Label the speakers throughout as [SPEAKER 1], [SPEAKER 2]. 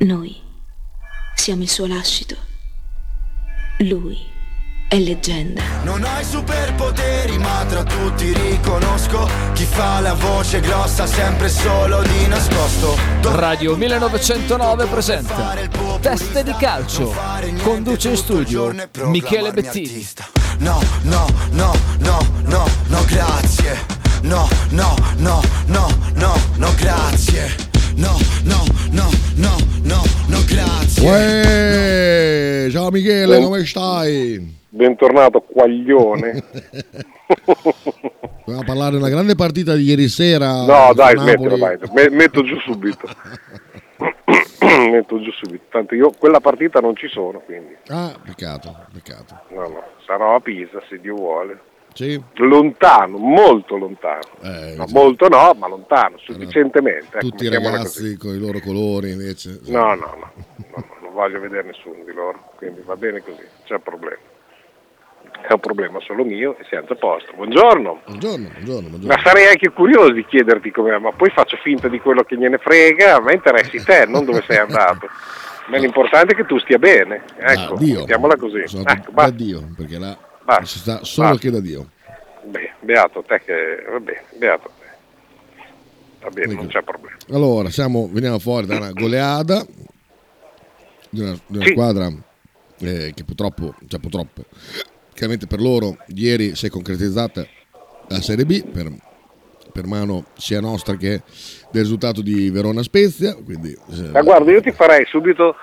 [SPEAKER 1] Noi siamo il suo lascito. Lui è leggenda.
[SPEAKER 2] Non hai superpoteri, ma tra tutti riconosco chi fa la voce grossa sempre solo di nascosto.
[SPEAKER 3] Radio 1909 presenta Teste di calcio. Conduce in studio Michele Bettini.
[SPEAKER 2] No, no, no, no, no, no, grazie. No, no, no, no, no, no, grazie. No, no, no, no, no, no, grazie.
[SPEAKER 4] Uè, ciao Michele, come stai?
[SPEAKER 5] Bentornato, quaglione.
[SPEAKER 4] Dobbiamo parlare una grande partita di ieri sera.
[SPEAKER 5] No, dai, smettila, dai. Me- metto giù subito. metto giù subito. Tanto io quella partita non ci sono, quindi.
[SPEAKER 4] Ah, peccato, peccato.
[SPEAKER 5] No, no. Sarò a Pisa, se Dio vuole.
[SPEAKER 4] Sì,
[SPEAKER 5] Lontano, molto lontano.
[SPEAKER 4] eh,
[SPEAKER 5] No, molto no, ma lontano, sufficientemente. ecco,
[SPEAKER 4] tutti i ragazzi con i loro colori invece.
[SPEAKER 5] No, no, no, no, no, non voglio vedere nessuno di loro, quindi va bene così, c'è un problema. È un problema solo mio e siamo a posto. Buongiorno.
[SPEAKER 4] Buongiorno, buongiorno, buongiorno.
[SPEAKER 5] Ma sarei anche curioso di chiederti com'è, ma poi faccio finta di quello che gliene frega, a me interessi te, non dove sei andato. Ma l'importante è che tu stia bene, ecco,
[SPEAKER 4] Da Dio.
[SPEAKER 5] mettiamola così.
[SPEAKER 4] Sono
[SPEAKER 5] Ecco,
[SPEAKER 4] da
[SPEAKER 5] basta.
[SPEAKER 4] Dio, perché là
[SPEAKER 5] Basta.
[SPEAKER 4] si sta solo
[SPEAKER 5] Basta.
[SPEAKER 4] che da Dio.
[SPEAKER 5] Beh, beato te che... vabbè, beato te. Va bene, non
[SPEAKER 4] Ecco.
[SPEAKER 5] c'è problema.
[SPEAKER 4] Allora, siamo, veniamo fuori da una goleada di una, di una
[SPEAKER 5] Sì.
[SPEAKER 4] squadra eh, che purtroppo, cioè purtroppo, chiaramente per loro ieri si è concretizzata la Serie B per, per mano sia nostra che del risultato di Verona Spezia. Quindi, eh,
[SPEAKER 5] Ma guarda, io ti farei subito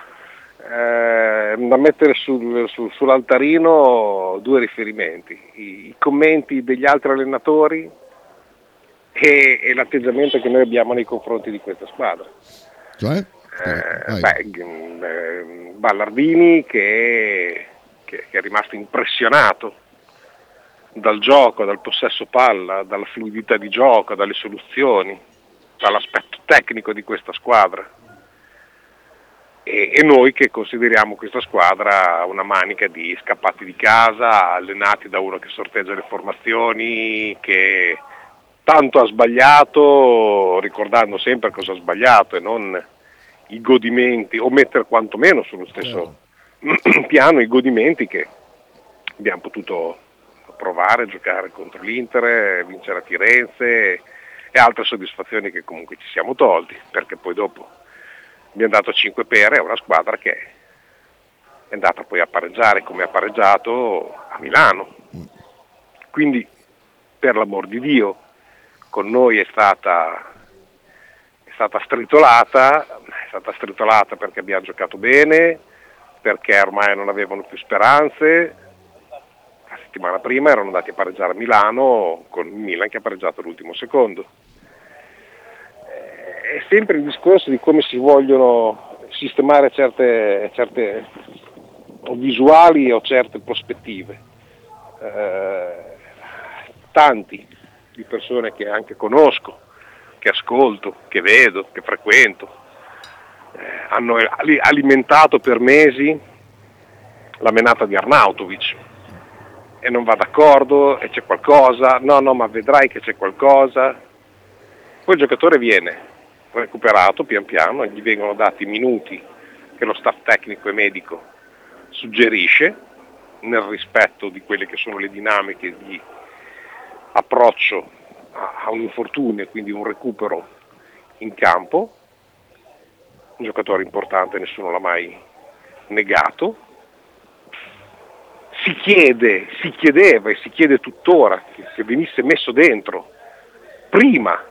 [SPEAKER 5] eh, da mettere sul- sul- sull'altarino due riferimenti, I, i commenti degli altri allenatori e, e l'atteggiamento che noi abbiamo nei confronti di questa squadra.
[SPEAKER 4] cioè?
[SPEAKER 5] Eh, beh, g- eh, Ballardini che, che- che è rimasto impressionato dal gioco, dal possesso palla, dalla fluidità di gioco, dalle soluzioni, dall'aspetto tecnico di questa squadra. E, e noi che consideriamo questa squadra una manica di scappati di casa, allenati da uno che sorteggia le formazioni, che tanto ha sbagliato, ricordando sempre cosa ha sbagliato e non i godimenti, o mettere quantomeno sullo stesso piano i godimenti che abbiamo potuto provare, giocare contro l'Inter, vincere a Firenze e altre soddisfazioni che comunque ci siamo tolti, perché poi dopo abbiamo dato 5 pere a una squadra che è andata poi a pareggiare come ha pareggiato a Milano. Quindi, per l'amor di Dio, con noi è stata, è stata stritolata, è stata stritolata perché abbiamo giocato bene, perché ormai non avevano più speranze. La settimana prima erano andati a pareggiare a Milano con il Milan che ha pareggiato l'ultimo secondo. È sempre il discorso di come si vogliono sistemare certe, certe visuali o certe prospettive. Eh, tanti di persone che anche conosco, che ascolto, che vedo, che frequento, eh, hanno ali- alimentato per mesi la menata di Arnautovic e non va d'accordo e c'è qualcosa, no no ma vedrai che c'è qualcosa, poi il giocatore viene recuperato pian piano, gli vengono dati minuti che lo staff tecnico e medico suggerisce nel rispetto di quelle che sono le dinamiche di approccio a a un infortunio e quindi un recupero in campo, un giocatore importante, nessuno l'ha mai negato. Si chiede, si chiedeva e si chiede tuttora che, che venisse messo dentro prima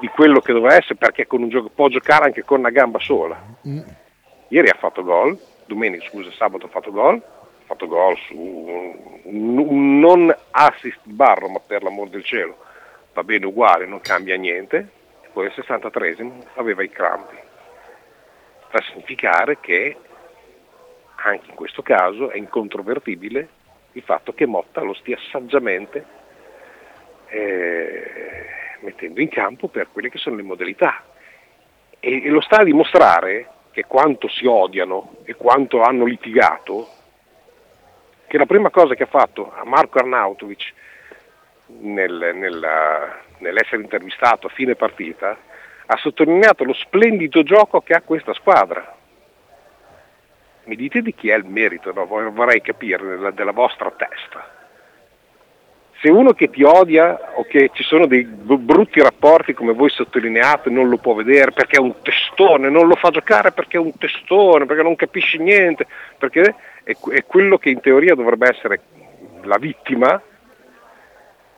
[SPEAKER 5] di quello che doveva essere perché con un gioco, può giocare anche con una gamba sola. Ieri ha fatto gol, domenica scusa, sabato ha fatto gol, ha fatto gol su un, un non assist Barro, ma per l'amor del cielo va bene uguale, non cambia niente, e poi al 63esimo aveva i crampi. A significare che anche in questo caso è incontrovertibile il fatto che Motta lo stia saggiamente eh, mettendo in campo per quelle che sono le modalità e, e lo sta a dimostrare che quanto si odiano e quanto hanno litigato, che la prima cosa che ha fatto a Marco Arnautovic nel- nella- nell'essere intervistato a fine partita ha sottolineato lo splendido gioco che ha questa squadra. Mi dite di chi è il merito, no? vorrei capire della, della vostra testa se uno che ti odia o che ci sono dei brutti rapporti come voi sottolineate non lo può vedere perché è un testone, non lo fa giocare perché è un testone, perché non capisce niente, perché è, è quello che in teoria dovrebbe essere la vittima,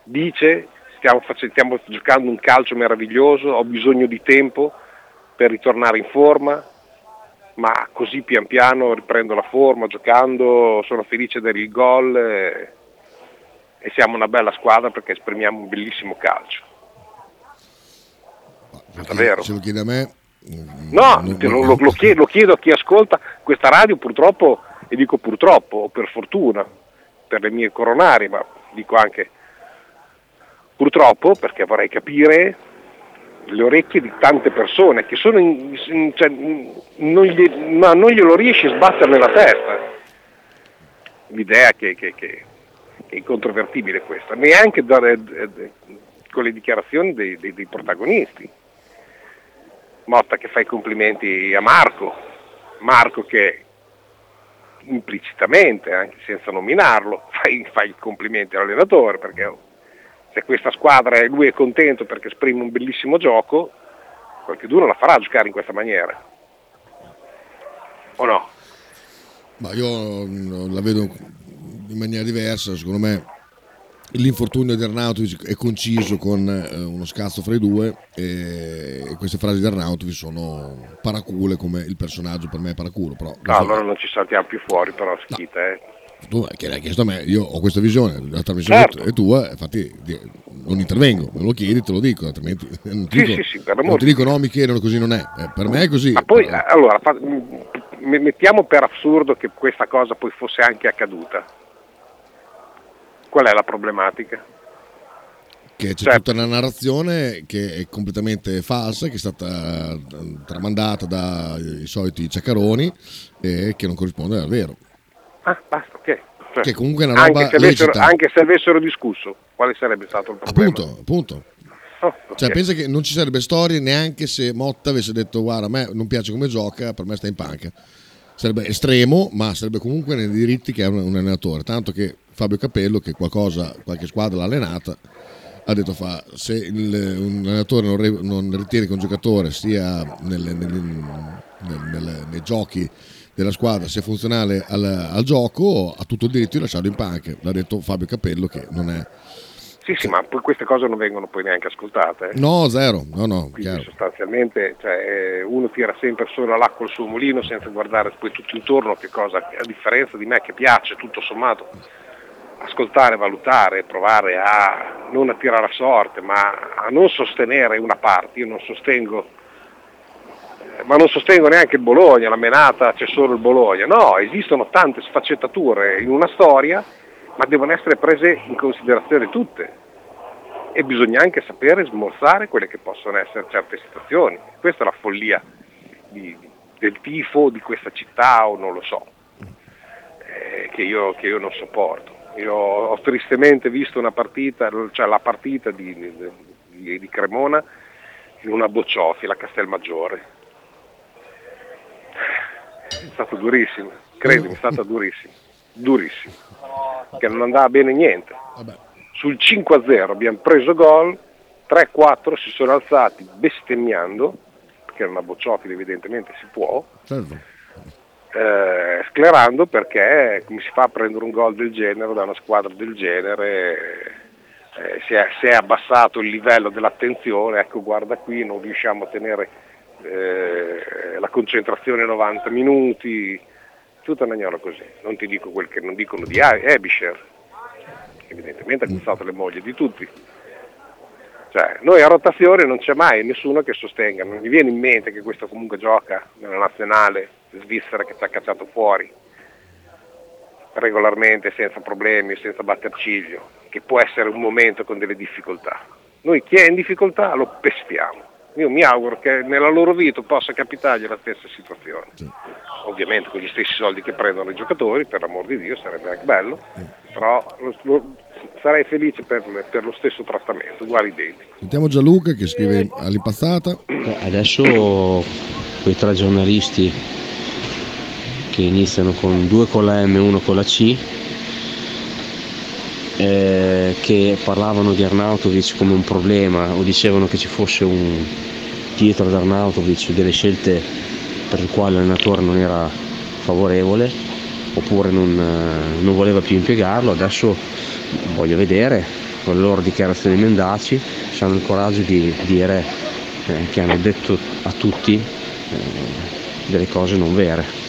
[SPEAKER 5] dice stiamo, stiamo giocando un calcio meraviglioso, ho bisogno di tempo per ritornare in forma, ma così pian piano riprendo la forma giocando, sono felice del gol. E, e siamo una bella squadra perché esprimiamo un bellissimo calcio.
[SPEAKER 4] Davvero. Se lo chiede a me...
[SPEAKER 5] No, non, non, lo, lo, chiedo, lo, chiedo, a chi ascolta questa radio purtroppo, e dico purtroppo, o per fortuna, per le mie coronarie, ma dico anche purtroppo perché vorrei capire le orecchie di tante persone che sono in, in, cioè, non, gli, no, non, glielo riesci a sbattere nella testa l'idea che, che, che è incontrovertibile questa, neanche da, eh, con le dichiarazioni dei, dei, dei, protagonisti. Motta che fa i complimenti a Marco, Marco che implicitamente, anche senza nominarlo, fa i, complimenti all'allenatore, perché se questa squadra lui è contento perché esprime un bellissimo gioco, qualcuno la farà giocare in questa maniera. O no?
[SPEAKER 4] Ma io la vedo in maniera diversa, secondo me l'infortunio di Arnautovic è conciso con eh, uno scazzo fra i due e, queste frasi di Arnautovic sono paracule come il personaggio per me è paraculo. Però,
[SPEAKER 5] no, so. allora non ci saltiamo più fuori, però schita. No. Eh.
[SPEAKER 4] Tu che l'hai chiesto a me, io ho questa visione, la trasmissione certo. è tua, infatti non intervengo, me lo chiedi, te lo dico, altrimenti non ti, sì, dico, sì, sì, non ti dico no, mi chiedono così non è, eh, per me è così.
[SPEAKER 5] Ma poi, però... allora, fa, mettiamo per assurdo che questa cosa poi fosse anche accaduta Qual è la problematica?
[SPEAKER 4] Che c'è cioè, tutta una narrazione che è completamente falsa, che è stata eh, tramandata dai soliti ciaccaroni e che non corrisponde al vero.
[SPEAKER 5] Ah, basta, ok. Cioè,
[SPEAKER 4] che comunque è una roba
[SPEAKER 5] anche se, avessero, anche se avessero discusso, quale sarebbe stato il problema?
[SPEAKER 4] Appunto, appunto. Oh, okay. Cioè, pensa che non ci sarebbe storia neanche se Motta avesse detto guarda a me non piace come gioca, per me sta in panca. Sarebbe estremo, ma sarebbe comunque nei diritti che ha un, un allenatore. Tanto che Fabio Capello che qualcosa, qualche squadra l'ha allenata ha detto fa se il, un allenatore non, re, non, ritiene che un giocatore sia nelle, nelle, nelle, nei giochi della squadra sia funzionale al, al, gioco ha tutto il diritto di lasciarlo in panca l'ha detto Fabio Capello che non è
[SPEAKER 5] sì, sì, ma poi queste cose non vengono poi neanche ascoltate. Eh.
[SPEAKER 4] No, zero, no, no.
[SPEAKER 5] Sostanzialmente cioè, eh, uno tira sempre solo l'acqua al suo mulino senza guardare poi tutto intorno che cosa, a differenza di me che piace tutto sommato ascoltare, valutare, provare a non a tirare a sorte, ma a non sostenere una parte. Io non sostengo, eh, ma non sostengo neanche il Bologna, la menata c'è solo il Bologna. No, esistono tante sfaccettature in una storia, ma devono essere prese in considerazione tutte. E bisogna anche sapere smorzare quelle che possono essere certe situazioni. Questa è la follia di, del tifo di questa città o non lo so, eh, che, io, che io non sopporto. Io ho tristemente visto una partita, cioè la partita di, di, di Cremona in una bocciofila a Castelmaggiore. È stato durissimo, credimi, è stata durissima, durissima, che non andava bene niente. Sul 5-0 abbiamo preso gol, 3-4 si sono alzati bestemmiando, perché era una bocciofila evidentemente si può. Certo eh, sclerando perché come si fa a prendere un gol del genere da una squadra del genere eh, si, è, si, è, abbassato il livello dell'attenzione ecco guarda qui non riusciamo a tenere eh, la concentrazione 90 minuti tutta una gnola così. Non ti dico quel che non dicono di Ebisher evidentemente ha gustato le mogli di tutti cioè, noi a rotazione non c'è mai nessuno che sostenga, non mi viene in mente che questo comunque gioca nella nazionale svizzera che ci ha cacciato fuori regolarmente, senza problemi, senza batter ciglio, che può essere un momento con delle difficoltà. Noi chi è in difficoltà lo pestiamo, Io mi auguro che nella loro vita possa capitargli la stessa situazione.
[SPEAKER 4] Sì.
[SPEAKER 5] Ovviamente con gli stessi soldi che prendono i giocatori, per l'amor di Dio, sarebbe anche bello, però lo- lo- sarei felice per, per lo stesso trattamento, uguali identici.
[SPEAKER 4] Sentiamo Gianluca che scrive all'impazzata.
[SPEAKER 6] Adesso quei tre giornalisti che iniziano con due con la M e uno con la C, eh, che parlavano di Arnautovic come un problema o dicevano che ci fosse un dietro ad Arnautovic delle scelte per le quali l'allenatore non era favorevole oppure non, eh, non voleva più impiegarlo, adesso voglio vedere con le loro dichiarazioni mendaci se hanno il coraggio di dire eh, che hanno detto a tutti eh, delle cose non vere.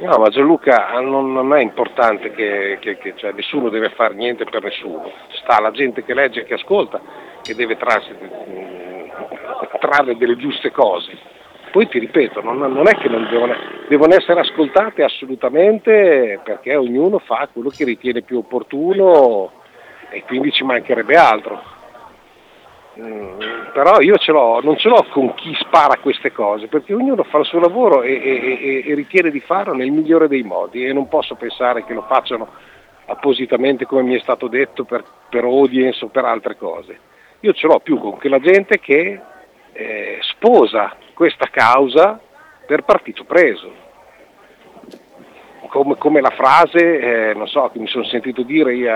[SPEAKER 5] No, ma Gianluca non, non è importante che, che- che- cioè, nessuno deve fare niente per nessuno, sta la gente che legge e che ascolta che deve trarsi- mh, trarre delle giuste cose. Poi ti ripeto, non, non è che non devono, devono essere ascoltate assolutamente perché ognuno fa quello che ritiene più opportuno e quindi ci mancherebbe altro. Mm, però io ce l'ho, non ce l'ho con chi spara queste cose, perché ognuno fa il suo lavoro e, e- e- ritiene di farlo nel migliore dei modi e non posso pensare che lo facciano appositamente come mi è stato detto per, per audience o per altre cose. Io ce l'ho più con quella gente che eh, sposa questa causa per partito preso. Come, come la frase, eh, non so, che mi sono sentito dire io,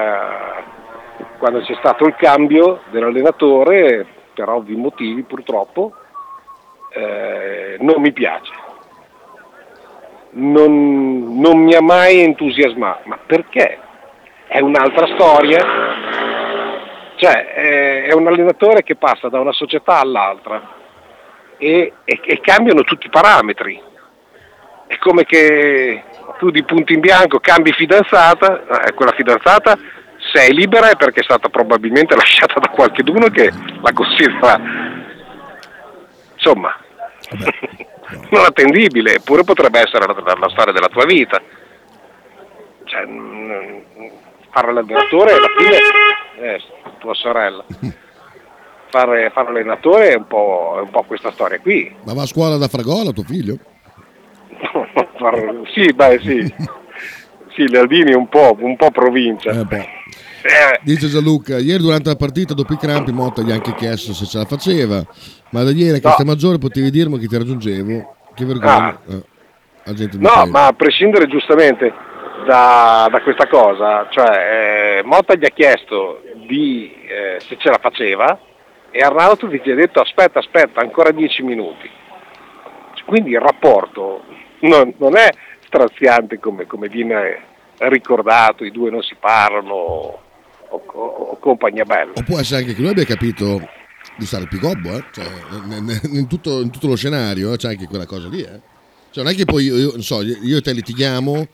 [SPEAKER 5] quando c'è stato il cambio dell'allenatore, per ovvi motivi purtroppo, eh, non mi piace. Non, non mi ha mai entusiasmato, ma perché? È un'altra storia. Cioè, è un allenatore che passa da una società all'altra e, e- e cambiano tutti i parametri. È come che tu di punto in bianco cambi fidanzata, eh, quella fidanzata se è libera è perché è stata probabilmente lasciata da qualcuno che la considera insomma non attendibile, eppure potrebbe essere la, la- storia della tua vita. Cioè, fare l'allenatore alla fine eh, tua sorella. Fare, fare allenatore è un, po', è un po' questa storia qui.
[SPEAKER 4] Ma va a scuola da Fragola tuo figlio?
[SPEAKER 5] Sì, beh sì. Sì, Lealdini è un po', un po' provincia.
[SPEAKER 4] Eh, beh.
[SPEAKER 5] Eh,
[SPEAKER 4] Dice Gianluca, ieri durante la partita dopo i crampi Motta gli ha anche chiesto se ce la faceva, ma da ieri a Castelmaggiore potevi dirmi che ti raggiungevo, che vergogna.
[SPEAKER 5] Ah.
[SPEAKER 4] Eh,
[SPEAKER 5] No, ma a prescindere giustamente da, da questa cosa, cioè eh, Motta gli ha chiesto di, eh, se ce la faceva e Arnautovic gli ha detto aspetta, aspetta, ancora dieci minuti. Quindi il rapporto non, non è straziante come, come viene ricordato, i due non si parlano o, o- o compagnia bella.
[SPEAKER 4] O può essere anche che lui abbia capito di stare più gobbo, eh? cioè, in, tutto, in tutto lo scenario eh, c'è anche quella cosa lì. Eh? Cioè, non è che poi io, so, io e te litighiamo,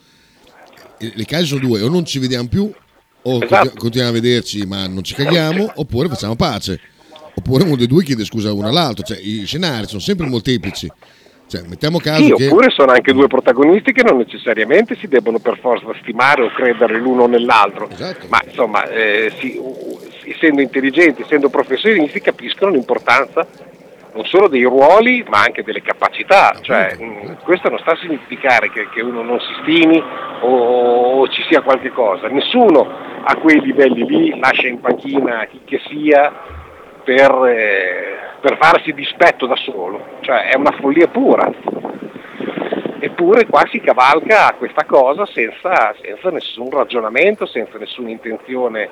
[SPEAKER 4] le case sono due, o non ci vediamo più, o
[SPEAKER 5] Esatto.
[SPEAKER 4] continu- continuiamo a vederci ma non ci caghiamo, oppure facciamo pace. Oppure uno dei due chiede scusa uno all'altro, cioè i scenari sono sempre molteplici. Cioè, mettiamo caso
[SPEAKER 5] Sì,
[SPEAKER 4] che...
[SPEAKER 5] oppure sono anche due protagonisti che non necessariamente si debbono per forza stimare o credere l'uno nell'altro,
[SPEAKER 4] Esatto.
[SPEAKER 5] ma insomma, eh, si- essendo intelligenti, essendo professionisti, capiscono l'importanza non solo dei ruoli, ma anche delle capacità. Cioè, mh, questo non sta a significare che, che uno non si stimi o, o ci sia qualche cosa. Nessuno a quei livelli lì lascia in panchina chi che sia per, eh, per farsi dispetto da solo, cioè è una follia pura. Eppure qua si cavalca questa cosa senza, senza nessun ragionamento, senza nessuna intenzione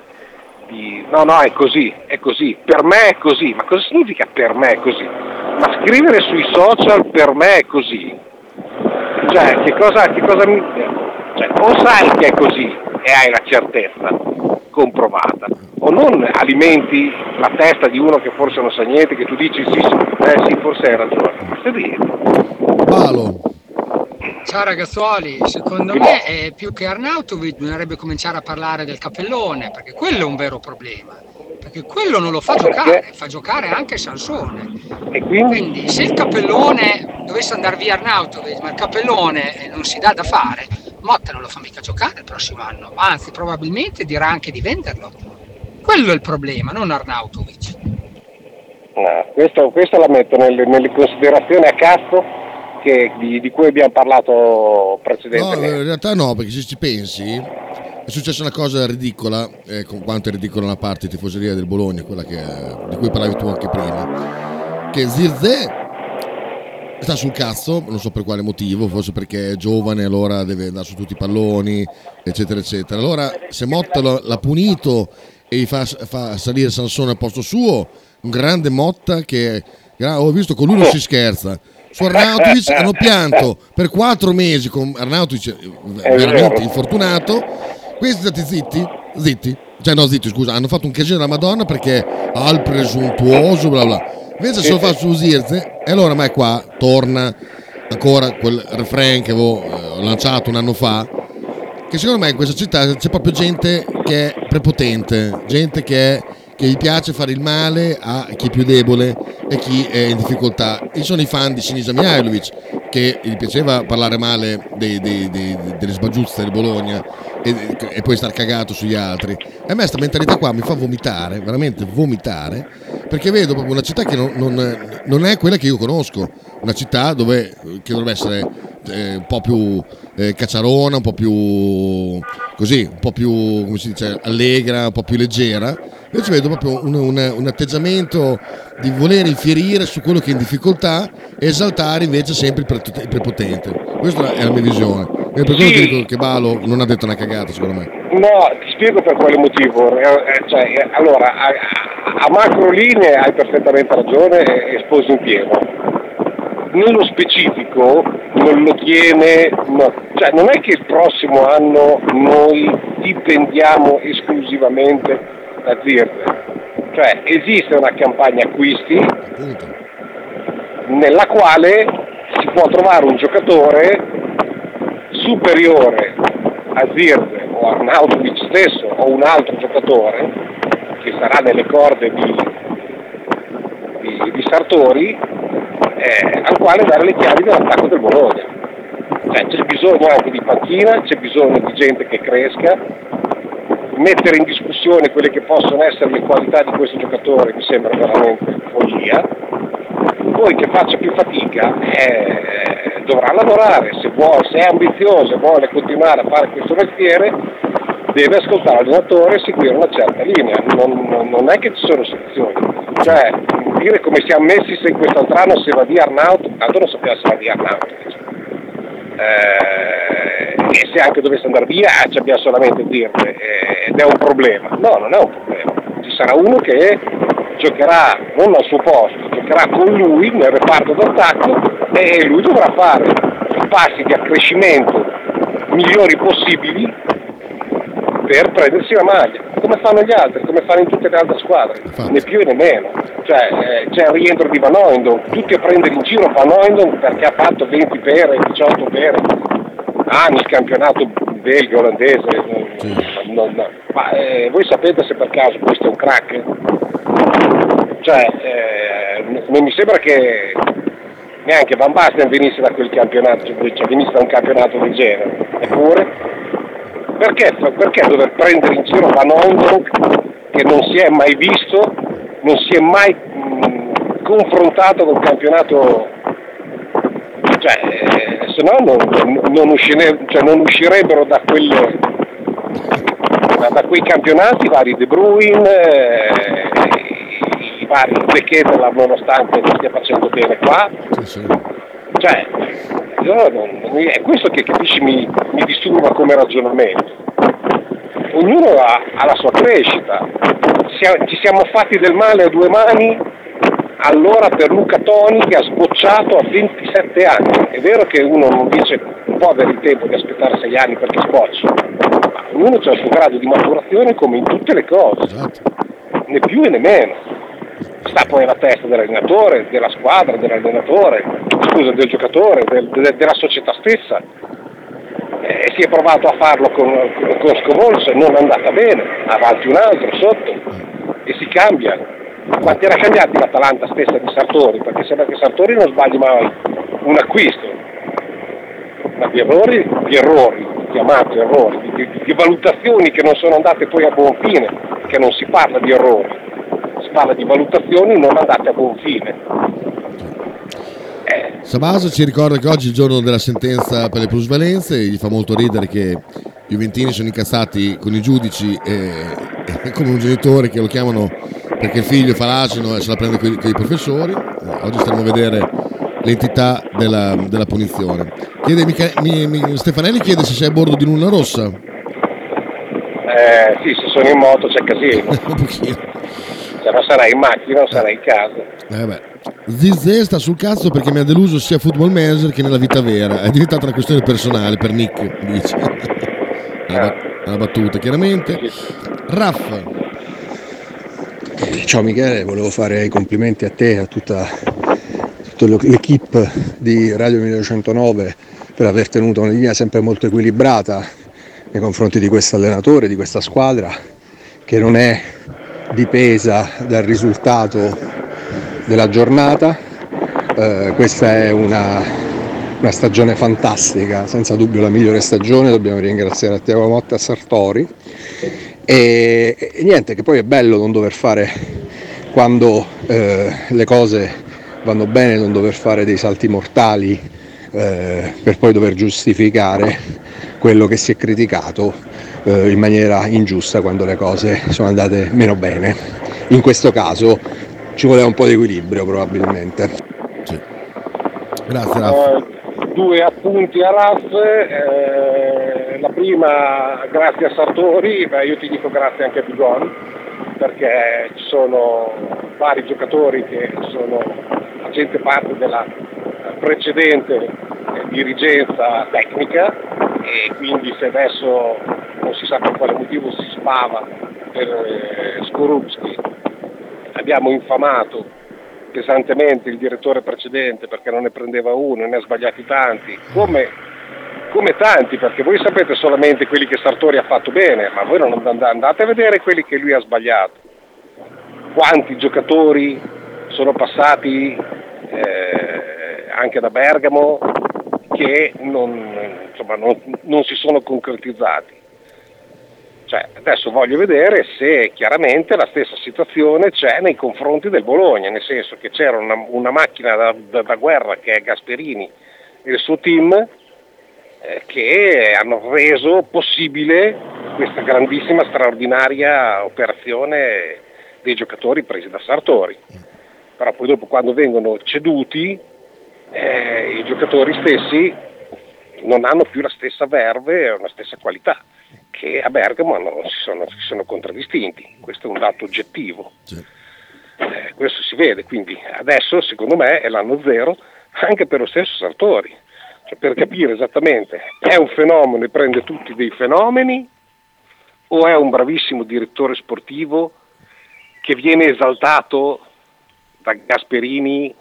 [SPEAKER 5] di no no è così, è così, per me è così, ma cosa significa per me è così? Ma scrivere sui social per me è così, cioè che cosa, che cosa mi... cioè, o sai che è così e hai la certezza comprovata, o non alimenti la testa di uno che forse non sa niente, che tu dici sì, sì, eh, sì forse hai ragione, basta dire.
[SPEAKER 4] Palo.
[SPEAKER 7] Ciao ragazzuoli, secondo me eh, più che Arnautovic bisognerebbe cominciare a parlare del capellone, perché quello è un vero problema, perché quello non lo fa
[SPEAKER 5] Perché?
[SPEAKER 7] giocare, fa giocare anche Sansone.
[SPEAKER 5] E quindi
[SPEAKER 7] Quindi se il capellone dovesse andare via Arnautovic, ma il capellone eh, non si dà da fare, Motta non lo fa mica giocare il prossimo anno, anzi probabilmente dirà anche di venderlo. Quello è il problema, non Arnautovic.
[SPEAKER 5] No, questo, questo la metto nelle, nelle considerazioni a cazzo che- di, di cui abbiamo parlato
[SPEAKER 4] No,
[SPEAKER 5] precedentemente.
[SPEAKER 4] in realtà no, perché se ci pensi è successa una cosa ridicola, eh, con quanto è ridicola una parte tifoseria del Bologna, quella che, di cui parlavi tu anche prima, che Zirze sta sul cazzo, non so per quale motivo, forse perché è giovane, allora deve andare su tutti i palloni, eccetera, eccetera. Allora se Motta l'ha punito e gli fa, fa salire Sansone al posto suo, un grande Motta che ho visto con lui non si scherza. Su Arnautovic hanno pianto per quattro mesi con Arnautovic eh, veramente infortunato. Questi stati zitti, zitti, cioè no zitti scusa, hanno fatto un casino della Madonna perché al presuntuoso bla bla. Invece se lo fa su Zirze e allora ma è qua, torna ancora quel refrain che avevo eh, lanciato un anno fa che secondo me in questa città c'è proprio gente che è prepotente, gente che, è- che gli piace fare il male a chi è più debole e chi è in difficoltà. E sono i fan di Sinisa Mihailovic che gli piaceva parlare male dei- dei- dei- delle sbaggiuzze del Bologna e, e poi star cagato sugli altri. E a me questa mentalità qua mi fa vomitare, veramente vomitare, perché vedo proprio una città che non, non- non è quella che io conosco, una città dove, che dovrebbe essere eh, un po' più eh, cacciarona, un po' più così, un po' più come si dice, allegra, un po' più leggera. Invece vedo proprio un, un- un atteggiamento di voler infierire su quello che è in difficoltà e esaltare invece sempre il, pre- il prepotente. Questa è la mia visione. E per quello
[SPEAKER 5] Sì.
[SPEAKER 4] che dico che Balo non ha detto una cagata, secondo me.
[SPEAKER 5] No, ti spiego per quale motivo. Eh, eh, cioè, eh, allora, a, a- macro linee hai perfettamente ragione e sposi in pieno. Nello specifico non lo tiene, no, cioè non è che il prossimo anno noi dipendiamo esclusivamente da Zirze. Cioè esiste una campagna acquisti nella quale si può trovare un giocatore superiore a Zirze o a Arnautovic stesso o un altro giocatore che sarà nelle corde di, di- di Sartori eh, al quale dare le chiavi dell'attacco del Bologna. Cioè, c'è bisogno anche di panchina, c'è bisogno di gente che cresca, mettere in discussione quelle che possono essere le qualità di questo giocatore mi sembra veramente follia. Poi che faccia più fatica eh, dovrà lavorare, se, vuole, se è ambizioso e vuole continuare a fare questo mestiere deve ascoltare l'allenatore e seguire una certa linea, non, non- non è che ci sono soluzioni. Cioè, dire come siamo messi se quest'altro anno se va via Arnauto, tanto non sappiamo se va via Arnauto. Eh, e se anche dovesse andare via ah, ci abbiamo solamente dirne eh, ed è un problema. No, non è un problema. Ci sarà uno che giocherà non al suo posto, giocherà con lui nel reparto d'attacco e lui dovrà fare i passi di accrescimento migliori possibili per prendersi la maglia, come fanno gli altri, come fanno in tutte le altre squadre,
[SPEAKER 4] Infatti.
[SPEAKER 5] né più né meno. Cioè, eh, c'è il rientro di Van Oendonk, tutti a prendere in giro Van Oendonk perché ha fatto 20 pere, 18 pere, anni il campionato belga, olandese, non-
[SPEAKER 4] Sì.
[SPEAKER 5] non- no. ma eh, voi sapete se per caso questo è un crack? Cioè, eh, non mi sembra che neanche Van Basten venisse da quel campionato, cioè venisse da un campionato del genere, eppure perché, perché dover prendere in giro Van che non si è mai visto, non si è mai mh, confrontato col campionato, cioè eh, se no non, non uscire- cioè, non uscirebbero da, quelle, da, da quei campionati i vari De Bruyne, eh, i, i vari Ketelaar nonostante non stia facendo bene qua,
[SPEAKER 4] Sì, sì.
[SPEAKER 5] cioè, io non- è questo che capisci mi, mi disturba come ragionamento. Ognuno ha, ha la sua crescita. Sia- ci siamo fatti del male a due mani allora per Luca Toni che ha sbocciato a 27 anni. È vero che uno non dice può avere il tempo di aspettare 6 anni perché sbocci, ma ognuno ha il suo grado di maturazione come in tutte le cose
[SPEAKER 4] Esatto.
[SPEAKER 5] né più e né meno. Sta poi alla testa dell'allenatore, della squadra, dell'allenatore, scusa, del giocatore, del- de- della società stessa. E si è provato a farlo con, con Scovolse, non è andata bene, avanti un altro, sotto, e si cambia. Quanti era cambiati l'Atalanta stessa di Sartori? Perché sembra che Sartori non sbagli mai un acquisto, ma di errori, di errori, chiamati errori, di, di- di valutazioni che non sono andate poi a buon fine, che non si parla di errori, parla di valutazioni non andate a buon fine.
[SPEAKER 4] Eh. Sabaso ci ricorda che oggi è il giorno della sentenza per le plusvalenze gli fa molto ridere che i Juventini sono incazzati con i giudici e, e come un genitore che lo chiamano perché il figlio fa l'asino e se la prende con i professori. Oggi stiamo a vedere l'entità della, della punizione. Chiede, Mica, mi, mi, Stefanelli chiede se sei a bordo di Luna Rossa.
[SPEAKER 5] Eh, sì, se sono in moto c'è casino. un pochino. Se non sarai in macchina, non sarai in casa.
[SPEAKER 4] Eh beh. Zizze sta sul cazzo perché mi ha deluso sia Football Manager che nella vita vera. È diventata una questione personale per Nick, dice. Una, una battuta, chiaramente. Raff.
[SPEAKER 8] Ciao Michele, volevo fare i complimenti a te e a tutta, tutta l'equipe di Radio 1909 per aver tenuto una linea sempre molto equilibrata nei confronti di questo allenatore, di questa squadra che non è dipesa dal risultato della giornata. Eh, questa è una, una, stagione fantastica, senza dubbio la migliore stagione, dobbiamo ringraziare a Tiago Motta e Sartori. E, e, niente, che poi è bello non dover fare quando eh, le cose vanno bene, non dover fare dei salti mortali eh, per poi dover giustificare quello che si è criticato eh, in maniera ingiusta quando le cose sono andate meno bene. In questo caso ci voleva un po' di equilibrio probabilmente.
[SPEAKER 4] Sì. Grazie Raff.
[SPEAKER 5] Uh, due appunti a Raff, eh, la prima grazie a Sartori, beh, io ti dico grazie anche a Bigoni perché ci sono vari giocatori che sono facente parte della precedente dirigenza tecnica e quindi se adesso non si sa per quale motivo si spava per eh, Skorupski abbiamo infamato pesantemente il direttore precedente perché non ne prendeva uno, ne ha sbagliati tanti, come, come tanti, perché voi sapete solamente quelli che Sartori ha fatto bene, ma voi non andate a vedere quelli che lui ha sbagliato. Quanti giocatori sono passati eh, anche da Bergamo che non, insomma, non, non si sono concretizzati. Cioè, adesso voglio vedere se chiaramente la stessa situazione c'è nei confronti del Bologna, nel senso che c'era una, una macchina da, da, da, guerra che è Gasperini e il suo team eh, che hanno reso possibile questa grandissima, straordinaria operazione dei giocatori presi da Sartori. Però poi dopo quando vengono ceduti eh, i giocatori stessi non hanno più la stessa verve e la stessa qualità che a Bergamo hanno, si, sono, si, sono, contraddistinti, questo è un dato oggettivo. Sì. Eh, questo si vede, quindi adesso secondo me è l'anno zero anche per lo stesso Sartori, cioè, per capire esattamente è un fenomeno e prende tutti dei fenomeni o è un bravissimo direttore sportivo che viene esaltato da Gasperini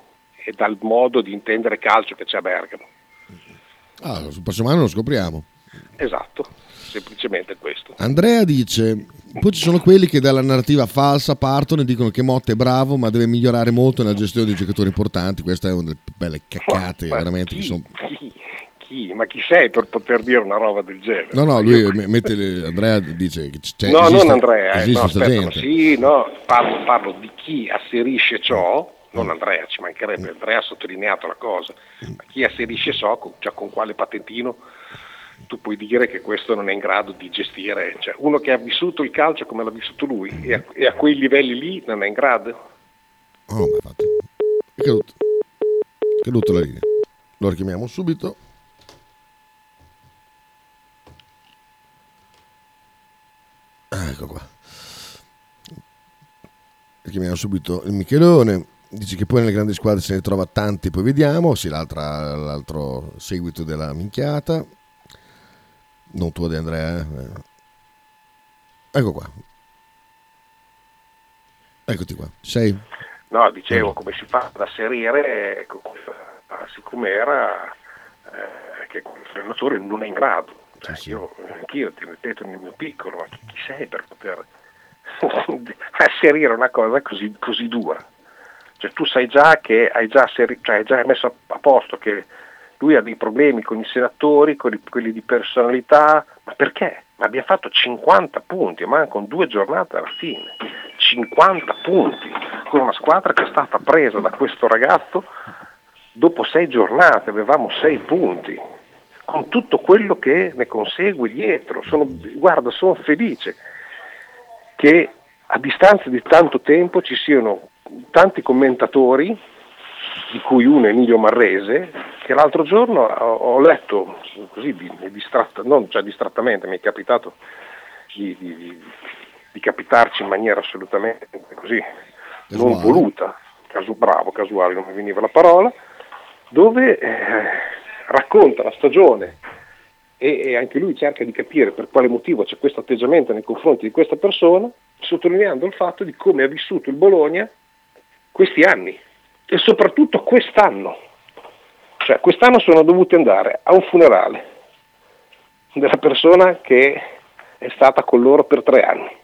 [SPEAKER 5] e dal modo di intendere calcio che c'è a Bergamo.
[SPEAKER 4] Ah, sul prossimo anno lo scopriamo.
[SPEAKER 5] Esatto semplicemente questo.
[SPEAKER 4] Andrea dice, poi ci sono quelli che dalla narrativa falsa partono e dicono che Motte è bravo ma deve migliorare molto nella gestione dei giocatori importanti, questa è una delle belle caccate ma, veramente
[SPEAKER 5] chi,
[SPEAKER 4] che sono...
[SPEAKER 5] Chi, chi, ma chi sei per poter dire una roba del genere?
[SPEAKER 4] No, no, lui mette le, Andrea dice che c'è...
[SPEAKER 5] No, esiste, non Andrea, eh, no, aspetta, sì, no, parlo, parlo di chi asserisce ciò non Andrea, ci mancherebbe, Andrea ha sottolineato la cosa, ma chi asserisce ciò, cioè con quale patentino tu puoi dire che questo non è in grado di gestire, cioè uno che ha vissuto il calcio come l'ha vissuto lui e a, e a quei livelli lì non è in grado.
[SPEAKER 4] Oh, ma infatti, è caduto, è caduto la linea. Lo richiamiamo subito. Ah, ecco qua. Richiamiamo subito il Michelone. Dici che poi nelle grandi squadre se ne trova tanti, poi vediamo. Sì, l'altro seguito della minchiata non tuo di Andrea. Eh. Ecco qua. Eccoti qua. Sei?
[SPEAKER 5] No, dicevo come si fa ad asserire, ecco, siccome era eh, che l'allenatore non è in grado. Cioè, sì, sì. Io, anch'io ti ripeto nel mio piccolo, ma chi, chi sei per poter asserire una cosa così, così dura? Cioè, tu sai già che hai già, cioè, hai già messo a posto che lui ha dei problemi con i senatori, con i, quelli di personalità, ma perché? Ma abbiamo fatto 50 punti, mancano due giornate alla fine, 50 punti. con una squadra che è stata presa da questo ragazzo dopo sei giornate, avevamo sei punti, con tutto quello che ne consegue dietro. Sono, guarda, sono felice che a distanza di tanto tempo ci siano tanti commentatori, di cui uno è Emilio Marrese, che l'altro giorno ho, letto così distratta, non cioè distrattamente, mi è capitato di, di, di capitarci in maniera assolutamente così
[SPEAKER 4] Casuale.
[SPEAKER 5] non voluta, casu, bravo, casuale, non mi veniva la parola, dove eh, racconta la stagione e, e anche lui cerca di capire per quale motivo c'è questo atteggiamento nei confronti di questa persona, sottolineando il fatto di come ha vissuto il Bologna questi anni e soprattutto quest'anno. Cioè, quest'anno sono dovuti andare a un funerale della persona che è stata con loro per tre anni.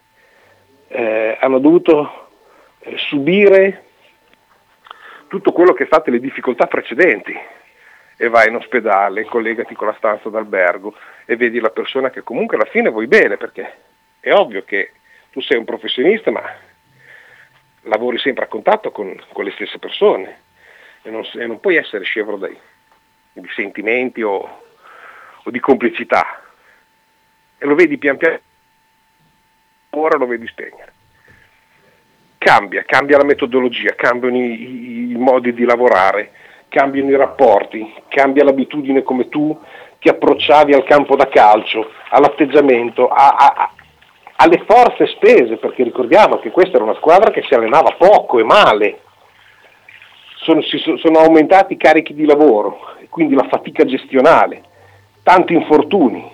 [SPEAKER 5] Eh, hanno dovuto eh, subire tutto quello che è state le difficoltà precedenti e vai in ospedale, collegati con la stanza d'albergo e vedi la persona che comunque alla fine vuoi bene perché è ovvio che tu sei un professionista ma lavori sempre a contatto con, con le stesse persone e non, e non, puoi essere scevro dai, di sentimenti o, o di complicità e lo vedi pian piano, ora lo vedi spegnere. Cambia, cambia la metodologia, cambiano i, i, i modi di lavorare, cambiano i rapporti, cambia l'abitudine come tu ti approcciavi al campo da calcio, all'atteggiamento, a, a, alle forze spese, perché ricordiamo che questa era una squadra che si allenava poco e male. Sono, si, sono aumentati i carichi di lavoro, quindi la fatica gestionale, tanti infortuni.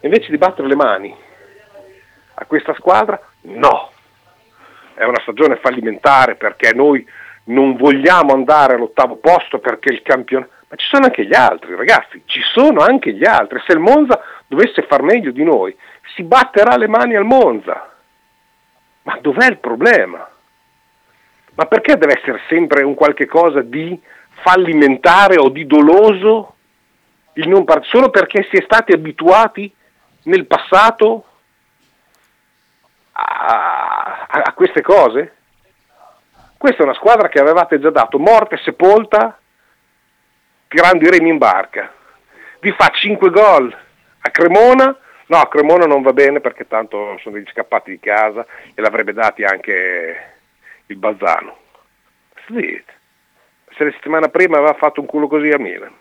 [SPEAKER 5] Invece di battere le mani a questa squadra, no. È una stagione fallimentare perché noi non vogliamo andare all'ottavo posto perché il campionato... Ma ci sono anche gli altri, ragazzi, ci sono anche gli altri. Se il Monza dovesse far meglio di noi, si batterà le mani al Monza. Ma dov'è il problema? Ma perché deve essere sempre un qualche cosa di fallimentare o di doloso il non part- solo perché si è stati abituati nel passato a, a, a queste cose? Questa è una squadra che avevate già dato morte sepolta, grandi remi in barca. Vi fa 5 gol a Cremona, no a Cremona non va bene perché tanto sono degli scappati di casa e l'avrebbe dati anche il Bazzano. Sì. Se la settimana prima aveva fatto un culo così a Milan.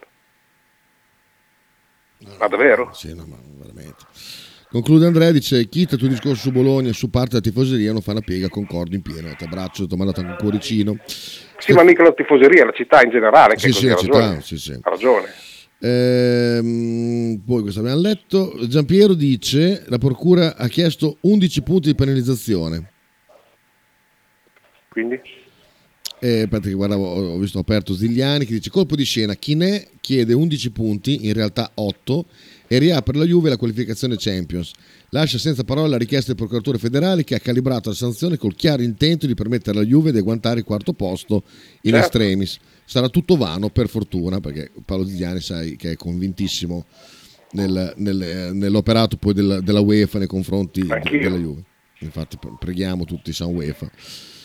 [SPEAKER 5] Ma davvero?
[SPEAKER 4] Sì, no, ma veramente. Conclude Andrea, dice Chita, tuo discorso su Bologna e su parte della tifoseria non fa una piega, concordo in pieno, ti abbraccio, ti ho mandato anche un cuoricino.
[SPEAKER 5] Sì, ma mica la tifoseria, la città in generale, che
[SPEAKER 4] Sì, sì,
[SPEAKER 5] così
[SPEAKER 4] la città, sì, sì.
[SPEAKER 5] Ha ragione.
[SPEAKER 4] Ehm, poi questo abbiamo letto. Giampiero dice: La procura ha chiesto 11 punti di penalizzazione.
[SPEAKER 5] Quindi?
[SPEAKER 4] Eh, che guardavo, ho visto ho aperto Zigliani che dice colpo di scena, Chinè chiede 11 punti, in realtà 8 e riapre la Juve la qualificazione Champions. Lascia senza parole la richiesta del procuratore federale che ha calibrato la sanzione col chiaro intento di permettere alla Juve di agguantare il quarto posto in
[SPEAKER 5] Certo.
[SPEAKER 4] extremis. Sarà tutto vano per fortuna perché Paolo Zigliani sai che è convintissimo nel- nel- eh, nell'operato poi della, della UEFA nei confronti
[SPEAKER 5] Anch'io.
[SPEAKER 4] della Juve. Infatti preghiamo tutti San UEFA.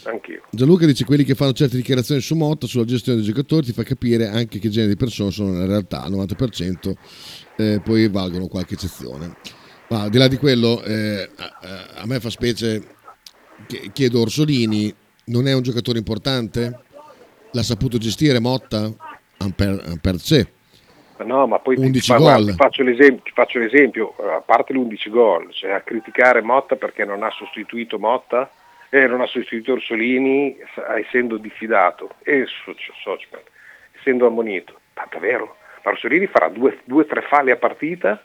[SPEAKER 5] Anch'io.
[SPEAKER 4] Gianluca dice quelli che fanno certe dichiarazioni su Motta sulla gestione dei giocatori ti fa capire anche che genere di persone sono nella realtà, al 90% eh, poi valgono qualche eccezione. Ma al di là di quello, eh, a, a me fa specie, che- chiedo Orsolini, non è un giocatore importante? L'ha saputo gestire Motta? Per, per sé.
[SPEAKER 5] No, ma poi ti-
[SPEAKER 4] 11
[SPEAKER 5] ti,
[SPEAKER 4] gol.
[SPEAKER 5] ti faccio, l'esempio, ti faccio l'esempio, eh, a parte l'11 gol, cioè a criticare Motta perché non ha sostituito Motta, eh, non ha sostituito Orsolini s- essendo diffidato e so- Sociman, essendo ammonito. Ma davvero? Ma Orsolini farà due o tre falle a partita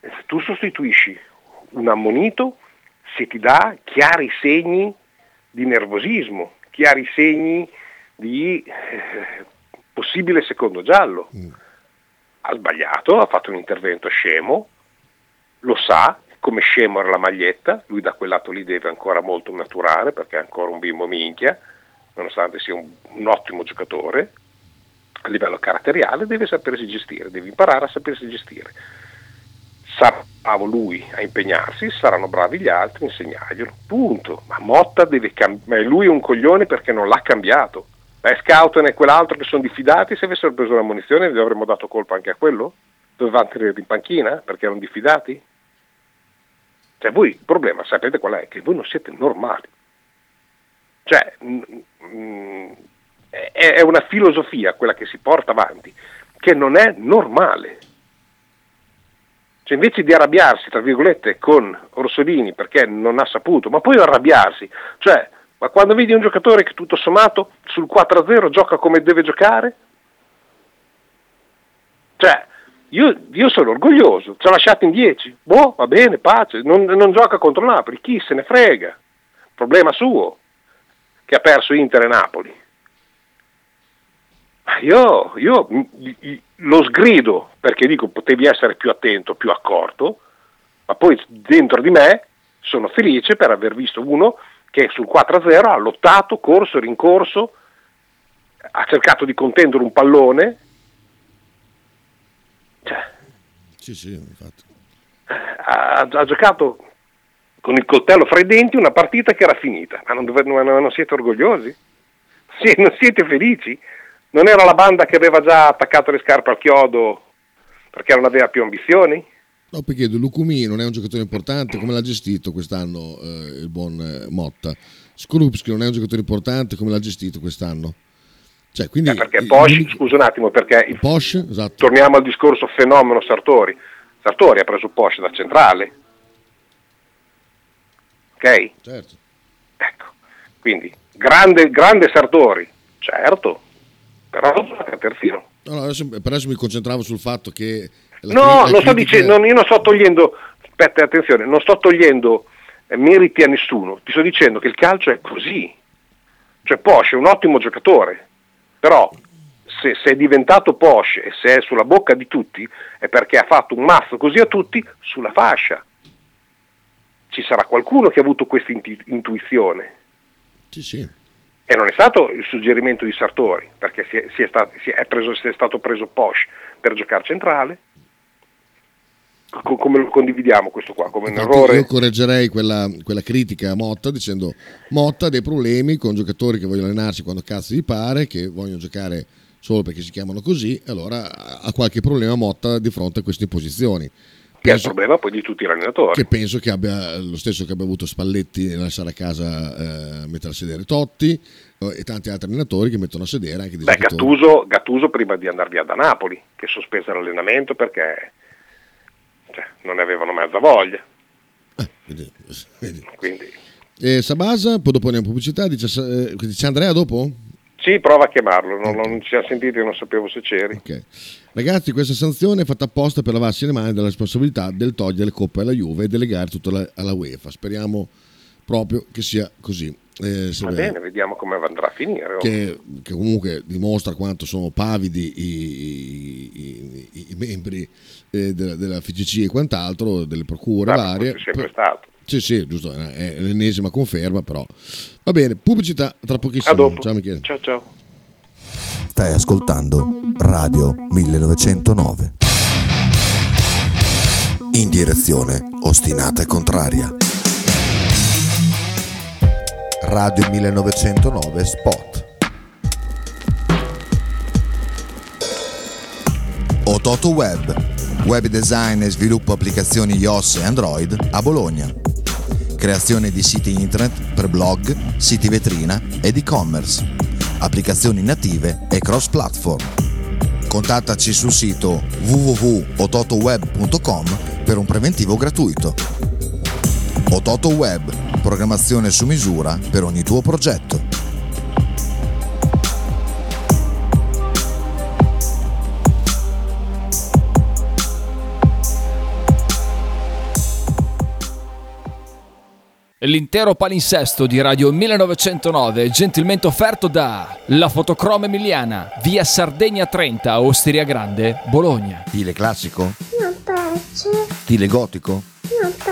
[SPEAKER 5] e se tu sostituisci un ammonito se ti dà chiari segni di nervosismo, chiari segni di eh, possibile secondo giallo. Ha sbagliato, ha fatto un intervento scemo, lo sa, come scemo era la maglietta, lui da quel lato lì deve ancora molto maturare perché è ancora un bimbo minchia, nonostante sia un, un ottimo giocatore, a livello caratteriale deve sapersi gestire, deve imparare a sapersi gestire. sarà bravo lui a impegnarsi, saranno bravi gli altri a insegnarglielo. Punto. Ma Motta deve cambiare, lui è un coglione perché non l'ha cambiato. Ma Scouten e quell'altro che sono diffidati, se avessero preso la munizione gli avremmo dato colpa anche a quello? Dovevano tenere in panchina perché erano diffidati? Cioè voi il problema sapete qual è? Che voi non siete normali. Cioè mh, mh, è una filosofia quella che si porta avanti che non è normale. Cioè invece di arrabbiarsi, tra virgolette, con Orsolini perché non ha saputo, ma poi arrabbiarsi, cioè, ma quando vedi un giocatore che tutto sommato sul 4-0 gioca come deve giocare, cioè, io, io sono orgoglioso, ci ha lasciato in 10, boh, va bene, pace, non, non gioca contro Napoli, chi se ne frega, problema suo, che ha perso Inter e Napoli. Io, io, lo sgrido perché dico potevi essere più attento, più accorto, ma poi dentro di me sono felice per aver visto uno che sul 4-0 ha lottato, corso, rincorso, ha cercato di contendere un pallone. Cioè,
[SPEAKER 4] sì, sì, infatti.
[SPEAKER 5] Ha, ha, giocato con il coltello fra i denti una partita che era finita. Ma non, dove, non, non siete orgogliosi? Sì, non siete felici? Non era la banda che aveva già attaccato le scarpe al chiodo perché non aveva più ambizioni?
[SPEAKER 4] No, perché Lucumi non è un giocatore importante, come l'ha gestito quest'anno eh, il buon eh, Motta? Skorupski non è un giocatore importante, come l'ha gestito quest'anno? Cioè, quindi,
[SPEAKER 5] eh perché Posh, scusa un attimo, perché
[SPEAKER 4] Posh, esatto.
[SPEAKER 5] torniamo al discorso fenomeno Sartori. Sartori ha preso Posh da centrale. Ok?
[SPEAKER 4] Certo.
[SPEAKER 5] Ecco, quindi grande, grande Sartori, certo, però gioca terzino.
[SPEAKER 4] No, no, adesso, per adesso mi concentravo sul fatto che...
[SPEAKER 5] no, non sto dicendo, io non sto togliendo, aspetta, attenzione, non sto togliendo eh, meriti a nessuno, ti sto dicendo che il calcio è così. Cioè Porsche è un ottimo giocatore, però se, se, è diventato Porsche e se è sulla bocca di tutti è perché ha fatto un mazzo così a tutti sulla fascia. Ci sarà qualcuno che ha avuto questa intuizione.
[SPEAKER 4] Sì, sì.
[SPEAKER 5] E non è stato il suggerimento di Sartori, perché si è, si è, stato, si è, preso, si è stato preso Posh per giocare centrale. Come lo condividiamo questo qua? Come un errore?
[SPEAKER 4] Io correggerei quella, quella, critica a Motta dicendo Motta ha dei problemi con giocatori che vogliono allenarsi quando cazzo gli pare, che vogliono giocare solo perché si chiamano così, allora ha qualche problema Motta di fronte a queste posizioni
[SPEAKER 5] che è il problema poi di tutti gli allenatori.
[SPEAKER 4] Che penso che abbia lo stesso che abbia avuto Spalletti nel lasciare a casa eh, mettere a sedere Totti eh, e tanti altri allenatori che mettono a sedere anche dei
[SPEAKER 5] Beh, Gattuso, Gattuso, prima di andare via da Napoli, che sospese l'allenamento perché cioè, non ne avevano mezza voglia.
[SPEAKER 4] Eh, vedi, vedi.
[SPEAKER 5] Quindi.
[SPEAKER 4] E Sabasa, poi dopo andiamo in pubblicità, dice, eh, dice Andrea dopo?
[SPEAKER 5] Sì, prova a chiamarlo, non, non ci ha sentito e non sapevo se c'eri.
[SPEAKER 4] Ok. Ragazzi, questa sanzione è fatta apposta per lavarsi le mani della responsabilità del togliere le coppe alla Juve e delegare tutto alla, alla UEFA. Speriamo proprio che sia così.
[SPEAKER 5] Eh, Va bene, vediamo come andrà a finire.
[SPEAKER 4] Che, che, comunque dimostra quanto sono pavidi i, i, i, i membri eh, della, della, FCC e quant'altro, delle procure
[SPEAKER 5] Vabbè,
[SPEAKER 4] varie.
[SPEAKER 5] Sempre stato.
[SPEAKER 4] Sì, sì, giusto, è l'ennesima conferma, però. Va bene, pubblicità tra pochissimo. Ciao Michele.
[SPEAKER 5] Ciao ciao.
[SPEAKER 2] Stai ascoltando Radio 1909. In direzione ostinata e contraria. Radio 1909 Spot. Ototo Web. Web design e sviluppo applicazioni iOS e Android a Bologna. Creazione di siti internet per blog, siti vetrina ed e-commerce. Applicazioni native e cross-platform. Contattaci sul sito www.ototoweb.com per un preventivo gratuito. Ototo Web, programmazione su misura per ogni tuo progetto.
[SPEAKER 3] L'intero palinsesto di Radio 1909 gentilmente offerto da La Fotocroma Emiliana, via Sardegna 30, Osteria Grande, Bologna.
[SPEAKER 2] Stile classico?
[SPEAKER 9] Non piace.
[SPEAKER 2] Stile gotico?
[SPEAKER 9] Non piace.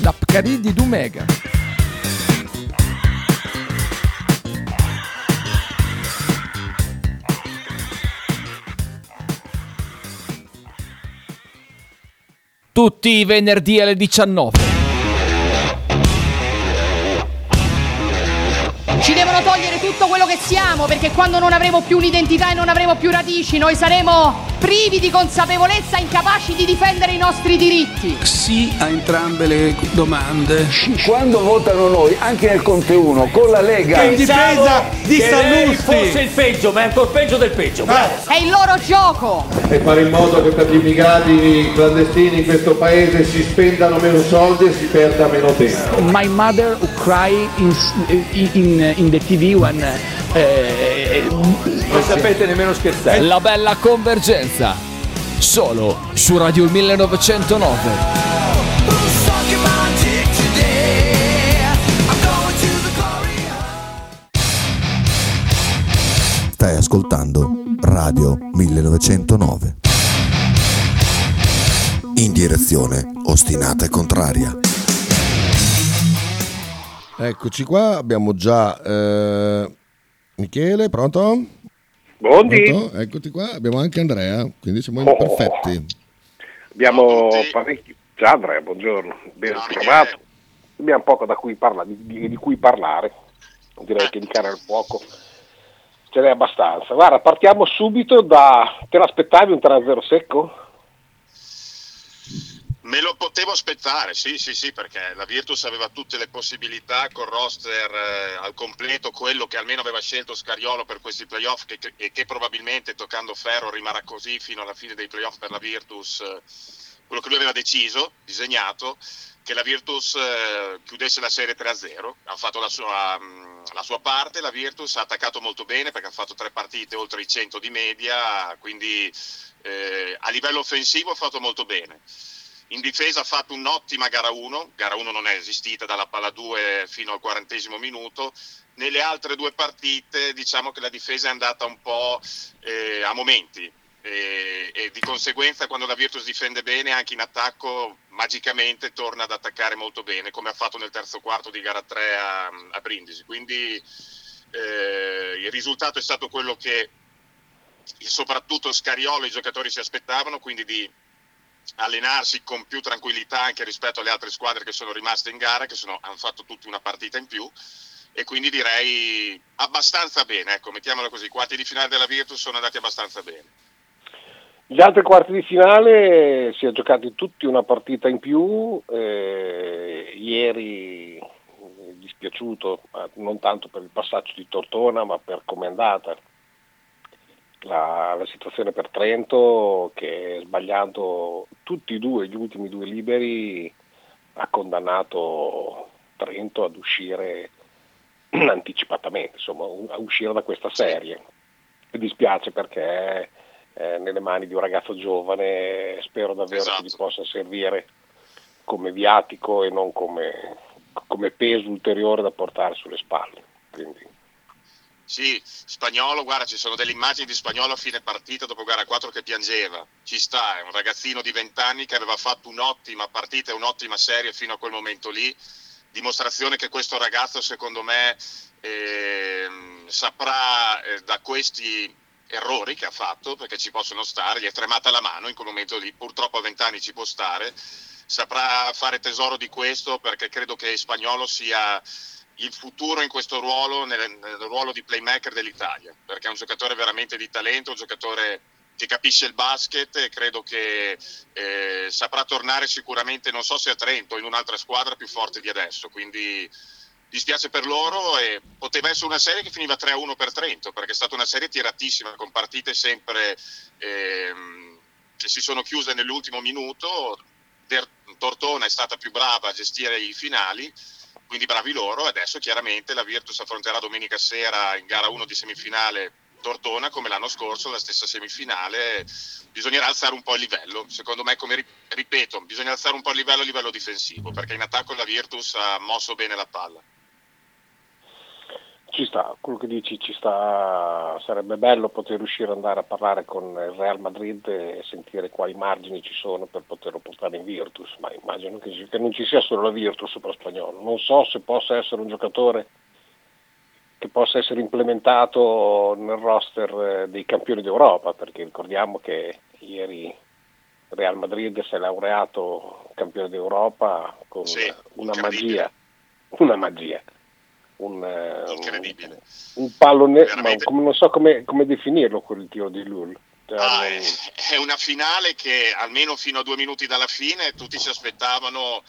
[SPEAKER 3] La Pcaridi di Dumegar. tutti i venerdì alle 19.
[SPEAKER 10] Ci devono togliere tutto quello che siamo perché quando non avremo più un'identità e non avremo più radici noi saremo privi di consapevolezza, incapaci di difendere i nostri diritti.
[SPEAKER 11] Sì a entrambe le domande.
[SPEAKER 12] Quando votano noi, anche nel Conte 1, con la Lega.
[SPEAKER 13] Che in difesa di Sallusti.
[SPEAKER 12] fosse il peggio, ma è ancora peggio del peggio.
[SPEAKER 10] È il loro gioco.
[SPEAKER 14] E fare in modo che per gli immigrati clandestini in questo paese si spendano meno soldi e si perda meno tempo.
[SPEAKER 15] My mother cry in, in, in the TV when... Eh,
[SPEAKER 12] non sapete nemmeno scherzare.
[SPEAKER 3] La bella convergenza. Solo su Radio 1909.
[SPEAKER 2] Stai ascoltando Radio 1909. In direzione ostinata e contraria.
[SPEAKER 4] Eccoci qua, abbiamo già eh, Michele, pronto?
[SPEAKER 5] Buondì.
[SPEAKER 4] Pronto? Eccoti qua, abbiamo anche Andrea, quindi siamo
[SPEAKER 5] Oh.
[SPEAKER 4] perfetti.
[SPEAKER 5] Abbiamo parecchi. Ciao Andrea, buongiorno, ben trovato. Abbiamo poco da cui parla- di, di- di cui parlare, direi che di cane al fuoco ce n'è abbastanza. Guarda, partiamo subito da... Te l'aspettavi un 3-0 secco?
[SPEAKER 16] Me lo potevo aspettare, sì, sì, sì, perché la Virtus aveva tutte le possibilità col roster eh, al completo, quello che almeno aveva scelto Scariolo per questi playoff che- che- e che probabilmente toccando ferro rimarrà così fino alla fine dei playoff per la Virtus, eh, quello che lui aveva deciso, disegnato, che la Virtus eh, chiudesse la serie 3-0, ha fatto la sua, mh, la sua parte, la Virtus ha attaccato molto bene perché ha fatto tre partite oltre i 100 di media, quindi eh, a livello offensivo ha fatto molto bene. In difesa ha fatto un'ottima gara 1, gara 1 non è esistita dalla palla 2 fino al quarantesimo minuto. Nelle altre due partite diciamo che la difesa è andata un po' eh, a momenti e, e di conseguenza quando la Virtus difende bene anche in attacco magicamente torna ad attaccare molto bene come ha fatto nel terzo quarto di gara 3 a, a Brindisi. Quindi eh, il risultato è stato quello che soprattutto Scariolo e i giocatori si aspettavano, quindi di allenarsi con più tranquillità anche rispetto alle altre squadre che sono rimaste in gara, che sono- hanno fatto tutti una partita in più. E quindi direi abbastanza bene, ecco, mettiamola così, i quarti di finale della Virtus sono andati abbastanza bene.
[SPEAKER 5] Gli altri quarti di finale si è giocati tutti una partita in più, eh, ieri eh, dispiaciuto, non tanto per il passaggio di Tortona ma per come è andata la, la situazione per Trento che sbagliando tutti e due gli ultimi due liberi ha condannato Trento ad uscire anticipatamente, insomma, a uscire da questa serie. Mi dispiace perché è nelle mani di un ragazzo giovane, spero davvero che gli possa servire come viatico e non come, come peso ulteriore da portare sulle spalle. Quindi,
[SPEAKER 16] Sì, Spagnolo, guarda, ci sono delle immagini di Spagnolo a fine partita dopo gara 4 che piangeva. Ci sta, è un ragazzino di 20 anni che aveva fatto un'ottima partita e un'ottima serie fino a quel momento lì. Dimostrazione che questo ragazzo, secondo me, ehm, saprà eh, da questi errori che ha fatto, perché ci possono stare, gli è tremata la mano in quel momento lì, purtroppo a 20 anni ci può stare, saprà fare tesoro di questo perché credo che Spagnolo sia il futuro in questo ruolo, nel, nel ruolo di playmaker dell'Italia, perché è un giocatore veramente di talento, un giocatore che capisce il basket e credo che eh, saprà tornare sicuramente, non so se a Trento o in un'altra squadra più forte di adesso, quindi dispiace per loro e poteva essere una serie che finiva 3-1 per Trento, perché è stata una serie tiratissima, con partite sempre ehm, che si sono chiuse nell'ultimo minuto, Tortona è stata più brava a gestire i finali, quindi bravi loro, adesso chiaramente la Virtus affronterà domenica sera in gara 1 di semifinale Tortona come l'anno scorso, la stessa semifinale, bisognerà alzare un po' il livello. Secondo me, come ripeto, bisogna alzare un po' il livello a livello difensivo, perché in attacco la Virtus ha mosso bene la palla.
[SPEAKER 5] Ci sta, quello che dici ci sta, sarebbe bello poter riuscire ad andare a parlare con il Real Madrid e sentire quali margini ci sono per poterlo portare in Virtus, ma immagino che, non ci sia solo la Virtus per spagnolo. Non so se possa essere un giocatore che possa essere implementato nel roster eh, dei campioni d'Europa, perché ricordiamo che ieri Real Madrid si è laureato campione d'Europa con
[SPEAKER 16] sì,
[SPEAKER 5] una magia, una magia, un,
[SPEAKER 16] eh, incredibile.
[SPEAKER 5] un, un pallone, ma come, non so come, come, definirlo quel tiro di Lull.
[SPEAKER 16] Cioè, ah, è, è una finale che almeno fino a due minuti dalla fine tutti si aspettavano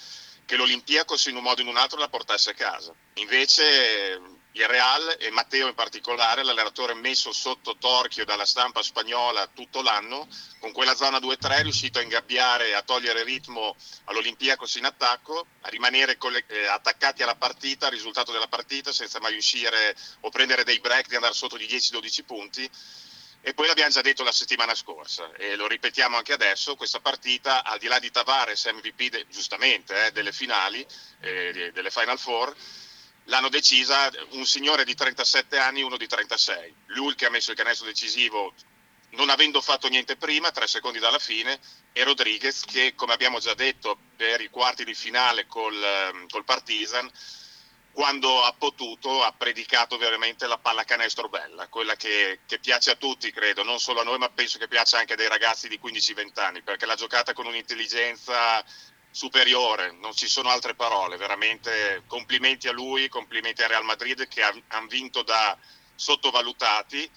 [SPEAKER 16] che l'Olimpiakos in un modo o in un altro la portasse a casa. Invece il Real e Matteo in particolare, l'allenatore messo sotto torchio dalla stampa spagnola tutto l'anno, con quella zona 2-3 è riuscito a ingabbiare, a togliere ritmo all'Olimpiakos in attacco, a rimanere eh, attaccati alla partita, al risultato della partita, senza mai uscire o prendere dei break di andare sotto di 10-12 punti. E poi l'abbiamo già detto la settimana scorsa e lo ripetiamo anche adesso, questa partita al di là di Tavares MVP de- giustamente eh, delle finali, eh, delle Final Four, l'hanno decisa un signore di 37 anni uno di 36. Lui che ha messo il canestro decisivo non avendo fatto niente prima, tre secondi dalla fine, e Rodriguez che, come abbiamo già detto, per i quarti di finale col, ehm, col Partizan, quando ha potuto ha predicato veramente la pallacanestro bella, quella che, che, piace a tutti, credo, non solo a noi, ma penso che piaccia anche ai ragazzi di 15-20 anni, perché l'ha giocata con un'intelligenza superiore, non ci sono altre parole, veramente complimenti a lui, complimenti a Real Madrid che hanno vinto da sottovalutati.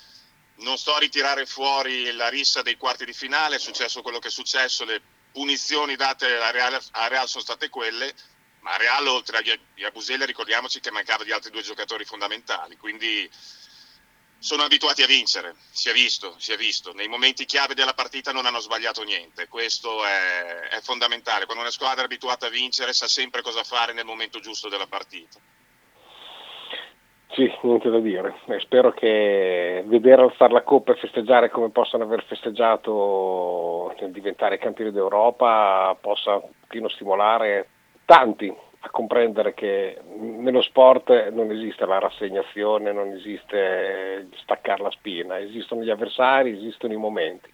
[SPEAKER 16] Non sto a ritirare fuori la rissa dei quarti di finale, è successo quello che è successo, le punizioni date a Real, a Real sono state quelle, ma a Real oltre a Buselle ricordiamoci che mancava di altri due giocatori fondamentali, quindi sono abituati a vincere, si è visto, si è visto. Nei momenti chiave della partita non hanno sbagliato niente, questo è, è, fondamentale. Quando una squadra è abituata a vincere sa sempre cosa fare nel momento giusto della partita.
[SPEAKER 5] Sì, niente da dire. E spero che vedere alzare la coppa e festeggiare come possono aver festeggiato nel diventare campioni d'Europa possa un pochino stimolare tanti a comprendere che nello sport non esiste la rassegnazione, non esiste staccare la spina, esistono gli avversari, esistono i momenti,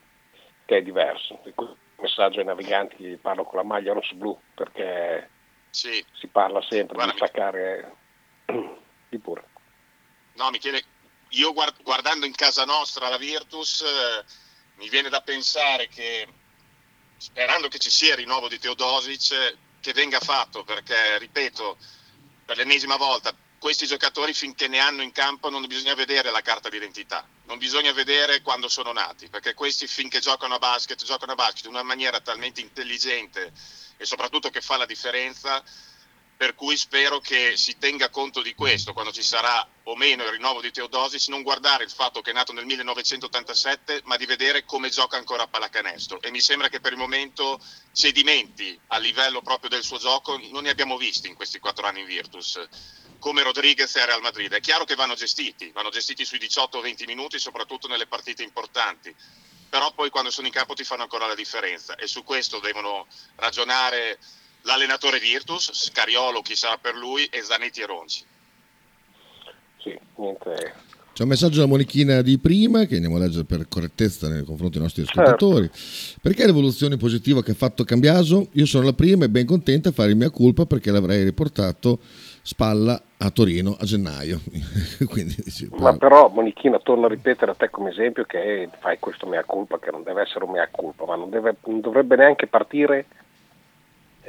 [SPEAKER 5] che è diverso. Il messaggio ai naviganti parlo con la maglia rosso-blu perché
[SPEAKER 16] sì.
[SPEAKER 5] si parla sempre
[SPEAKER 16] Guarda,
[SPEAKER 5] di staccare di pure.
[SPEAKER 16] No, Michele, io guard- guardando in casa nostra la Virtus eh, mi viene da pensare che sperando che ci sia il rinnovo di Teodosic che venga fatto perché, ripeto, per l'ennesima volta, questi giocatori finché ne hanno in campo non bisogna vedere la carta d'identità, non bisogna vedere quando sono nati, perché questi finché giocano a basket, giocano a basket in una maniera talmente intelligente e soprattutto che fa la differenza per cui spero che si tenga conto di questo quando ci sarà o meno il rinnovo di Teodosic, non guardare il fatto che è nato nel 1987, ma di vedere come gioca ancora a pallacanestro. E mi sembra che per il momento cedimenti a livello proprio del suo gioco non ne abbiamo visti in questi quattro anni in Virtus, come Rodriguez e Real Madrid. È chiaro che vanno gestiti, vanno gestiti sui 18-20 minuti, soprattutto nelle partite importanti però poi quando sono in campo ti fanno ancora la differenza e su questo devono ragionare l'allenatore Virtus, Scariolo chi sarà per lui e Zanetti e Ronci.
[SPEAKER 5] Sì, niente.
[SPEAKER 4] C'è un messaggio da Monichina di prima che andiamo a leggere per correttezza nei confronti dei nostri ascoltatori. Certo. Perché l'evoluzione positiva che ha fatto Cambiaso? Io sono la prima e ben contenta a fare il mia colpa perché l'avrei riportato spalla a Torino a gennaio. Quindi,
[SPEAKER 5] dice, Ma però Monichina torno a ripetere a te come esempio che fai questo mea colpa che non deve essere un mea colpa, ma non, deve, non dovrebbe neanche partire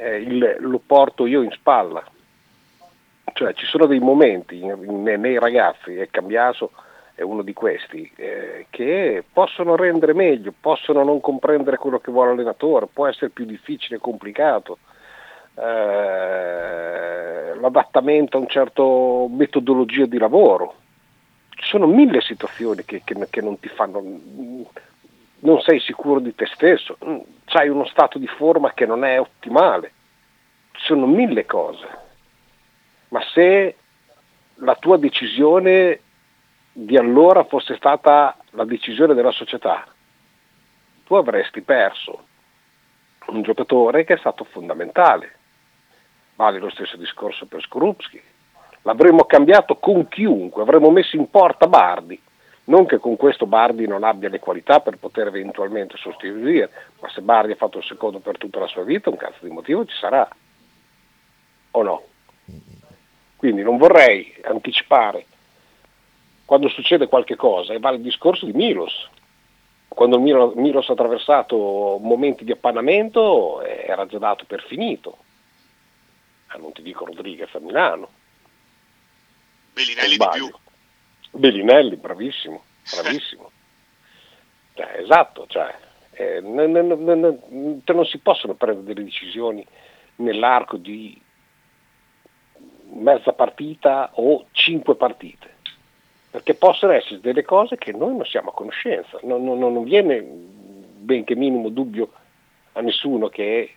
[SPEAKER 5] eh, il, lo porto io in spalla. Cioè ci sono dei momenti in, in, nei ragazzi, è cambiato, è uno di questi, eh, che possono rendere meglio, possono non comprendere quello che vuole l'allenatore, può essere più difficile e complicato. Eh, l'adattamento a un certo metodologia di lavoro. Ci sono mille situazioni che, che, che non ti fanno, non sei sicuro di te stesso, hai uno stato di forma che non è ottimale, ci sono mille cose, ma se la tua decisione di allora fosse stata la decisione della società, tu avresti perso un giocatore che è stato fondamentale. Vale lo stesso discorso per Skorupski. L'avremmo cambiato con chiunque, avremmo messo in porta Bardi. Non che con questo Bardi non abbia le qualità per poter eventualmente sostituire, ma se Bardi ha fatto il secondo per tutta la sua vita, un cazzo di motivo ci sarà. O no? Quindi non vorrei anticipare quando succede qualche cosa, e vale il discorso di Milos. Quando il Milos ha attraversato momenti di appannamento era già dato per finito. Ah, non ti dico Rodriguez a Milano.
[SPEAKER 16] Bellinelli di più.
[SPEAKER 5] Bellinelli, bravissimo, bravissimo. cioè, esatto, cioè, eh, non, non, non, non si possono prendere delle decisioni nell'arco di mezza partita o cinque partite perché possono essere delle cose che noi non siamo a conoscenza, non, non, non viene benché minimo dubbio a nessuno che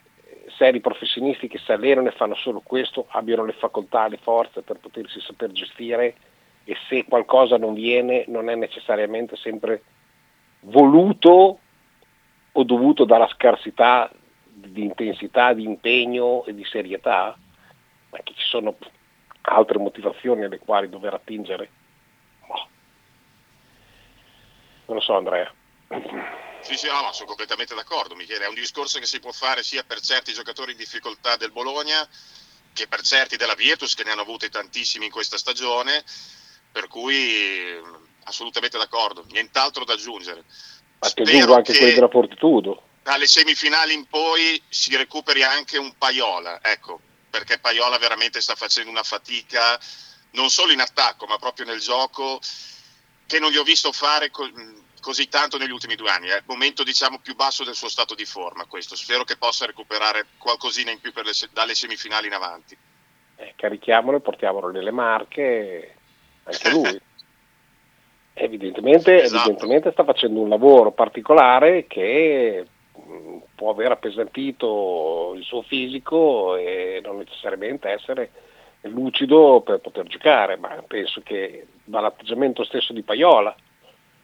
[SPEAKER 5] seri professionisti che si allenano e fanno solo questo abbiano le facoltà, le forze per potersi saper gestire e se qualcosa non viene non è necessariamente sempre voluto o dovuto dalla scarsità di intensità, di impegno e di serietà, ma che ci sono altre motivazioni alle quali dover attingere Non lo so Andrea.
[SPEAKER 16] Sì, sì, no, no, sono completamente d'accordo Michele, è un discorso che si può fare sia per certi giocatori in difficoltà del Bologna che per certi della Virtus che ne hanno avute tantissimi in questa stagione, per cui assolutamente d'accordo, nient'altro da aggiungere.
[SPEAKER 5] Ma ti aggiungo anche
[SPEAKER 16] che
[SPEAKER 5] quelli della Fortitudo.
[SPEAKER 16] Dalle semifinali in poi si recuperi anche un Paiola, ecco, perché Paiola veramente sta facendo una fatica non solo in attacco ma proprio nel gioco che non gli ho visto fare co- così tanto negli ultimi due anni. È il momento diciamo, più basso del suo stato di forma questo. Spero che possa recuperare qualcosina in più le, dalle semifinali in avanti.
[SPEAKER 5] Eh, carichiamolo e portiamolo nelle marche, anche lui. evidentemente, esatto. evidentemente sta facendo un lavoro particolare che mh, può aver appesantito il suo fisico e non necessariamente essere lucido per poter giocare, ma penso che dall'atteggiamento stesso di Paiola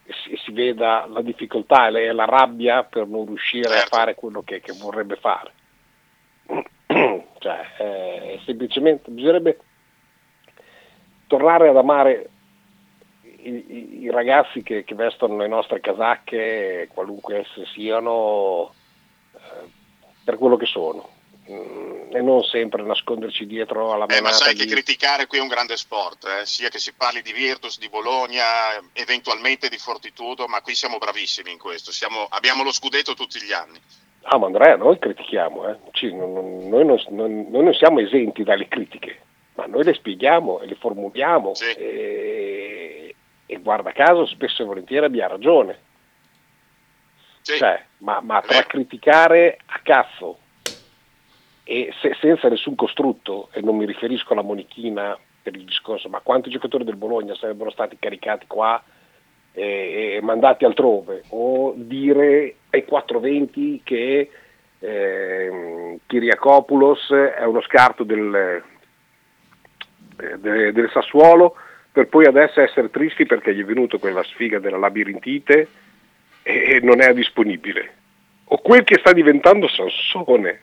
[SPEAKER 5] si, si veda la difficoltà e la rabbia per non riuscire certo. a fare quello che, che vorrebbe fare. cioè, eh, semplicemente bisognerebbe tornare ad amare i, i, ragazzi che, che, vestono le nostre casacche, qualunque esse siano, eh, per quello che sono Mm, e non sempre nasconderci dietro alla
[SPEAKER 16] eh, ma sai
[SPEAKER 5] di...
[SPEAKER 16] che criticare qui è un grande sport, eh? sia che si parli di Virtus, di Bologna, eventualmente di Fortitudo, ma qui siamo bravissimi in questo, siamo, abbiamo lo scudetto tutti gli anni.
[SPEAKER 5] Ah, ma Andrea, noi critichiamo, eh? Ci, non, noi, non, non, noi, non, siamo esenti dalle critiche, ma noi le spieghiamo e le formuliamo sì. e, e, guarda caso spesso e volentieri abbiamo ragione. Sì. Cioè, ma, ma tra criticare a cazzo e se, senza nessun costrutto, e non mi riferisco alla Monichina per il discorso, ma quanti giocatori del Bologna sarebbero stati caricati qua e, e mandati altrove, o dire ai 420 che eh, Kiriakopoulos è uno scarto del, eh, de, del Sassuolo per poi adesso essere tristi perché gli è venuto quella sfiga della labirintite e non è disponibile. O quel che sta diventando Sansone,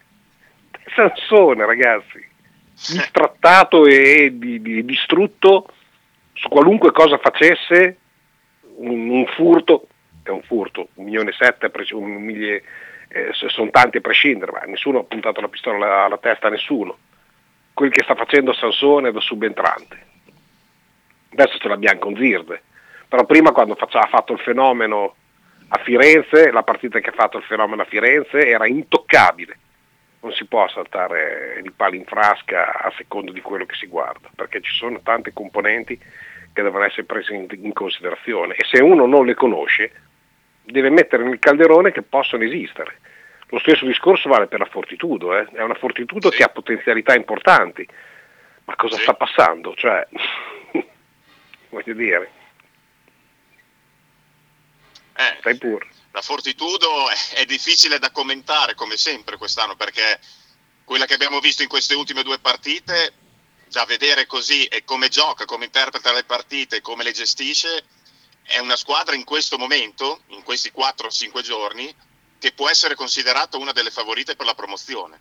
[SPEAKER 5] Sansone, ragazzi, distrattato e di, di, distrutto su qualunque cosa facesse, un, un, furto, è un furto, un milione e sette, un mille, eh, sono tanti a prescindere, ma nessuno ha puntato la pistola alla, alla testa a nessuno. Quel che sta facendo Sansone da subentrante. Adesso ce l'abbiamo con Zirde, però prima quando faccia, ha fatto il fenomeno a Firenze, la partita che ha fatto il fenomeno a Firenze era intoccabile non si può saltare di palo in frasca a secondo di quello che si guarda, perché ci sono tante componenti che devono essere prese in, in considerazione e se uno non le conosce deve mettere nel calderone che possono esistere. Lo stesso discorso vale per la Fortitudo, eh? è una Fortitudo che ha potenzialità importanti, ma cosa sta passando? Cioè, voglio dire,
[SPEAKER 16] Eh,
[SPEAKER 5] stai pure.
[SPEAKER 16] la Fortitudo è, è difficile da commentare come sempre quest'anno perché quella che abbiamo visto in queste ultime due partite, già vedere così e come gioca, come interpreta le partite, come le gestisce, è una squadra in questo momento, in questi 4-5 giorni, che può essere considerata una delle favorite per la promozione.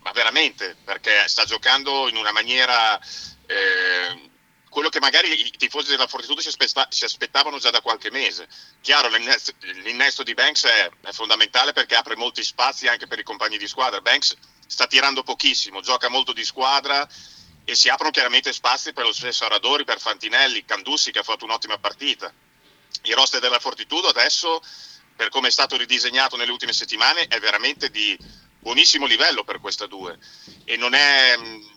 [SPEAKER 16] Ma veramente, perché sta giocando in una maniera... eh, quello che magari i tifosi della Fortitudo si, aspetta- si aspettavano già da qualche mese. Chiaro, l'innesto, l'innesto di Banks è, è fondamentale perché apre molti spazi anche per i compagni di squadra. Banks sta tirando pochissimo, gioca molto di squadra e si aprono chiaramente spazi per lo stesso Aradori, per Fantinelli, Candussi che ha fatto un'ottima partita. Il roster della Fortitudo adesso, per come è stato ridisegnato nelle ultime settimane, è veramente di buonissimo livello per questa due. E non è... mh,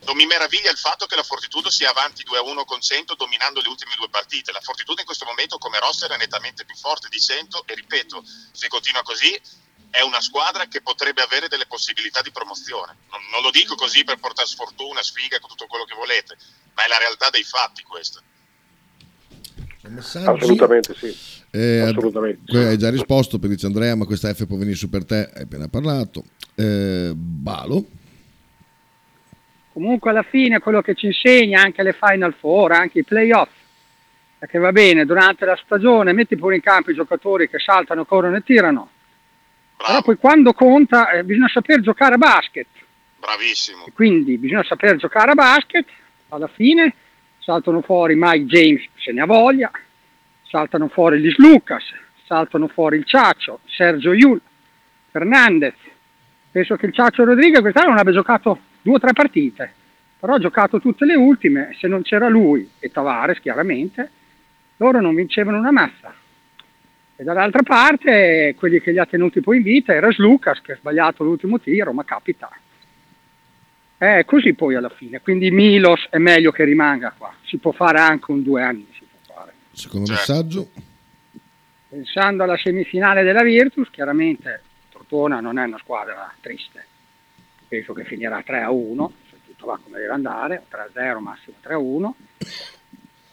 [SPEAKER 16] non mi meraviglia il fatto che la Fortitudo sia avanti 2-1 con 100 dominando le ultime due partite. La Fortitudo in questo momento come roster è nettamente più forte di 100 e ripeto, se continua così è una squadra che potrebbe avere delle possibilità di promozione. Non, non lo dico così per portare sfortuna, sfiga, tutto quello che volete, ma è la realtà dei fatti questa.
[SPEAKER 4] Messaggi?
[SPEAKER 5] Assolutamente sì.
[SPEAKER 4] Eh,
[SPEAKER 5] Assolutamente.
[SPEAKER 4] hai già risposto, per dice Andrea, ma questa F può venire su per te, hai appena parlato. Eh, Balo,
[SPEAKER 7] Comunque alla fine quello che ci insegna anche le Final Four, anche i playoff, è che va bene, durante la stagione metti pure in campo i giocatori che saltano, corrono e tirano, però poi quando conta eh, bisogna saper giocare a basket,
[SPEAKER 16] Bravissimo.
[SPEAKER 7] e quindi bisogna saper giocare a basket, alla fine saltano fuori Mike James se ne ha voglia, saltano fuori Lis Lucas, saltano fuori il Ciaccio, Sergio Iul, Fernandez, penso che il Ciaccio Rodriguez quest'anno non abbia giocato due o tre partite, però ha giocato tutte le ultime, se non c'era lui e Tavares chiaramente, loro non vincevano una massa. E dall'altra parte quelli che li ha tenuti poi in vita era Lucas che ha sbagliato l'ultimo tiro, ma capita. È così poi alla fine, quindi Milos è meglio che rimanga qua, si può fare anche un due anni. si può fare.
[SPEAKER 4] secondo messaggio.
[SPEAKER 7] Pensando alla semifinale della Virtus, chiaramente Tortona non è una squadra triste, penso che finirà 3 a 1, se tutto va come deve andare, 3 a 0 massimo 3 a 1,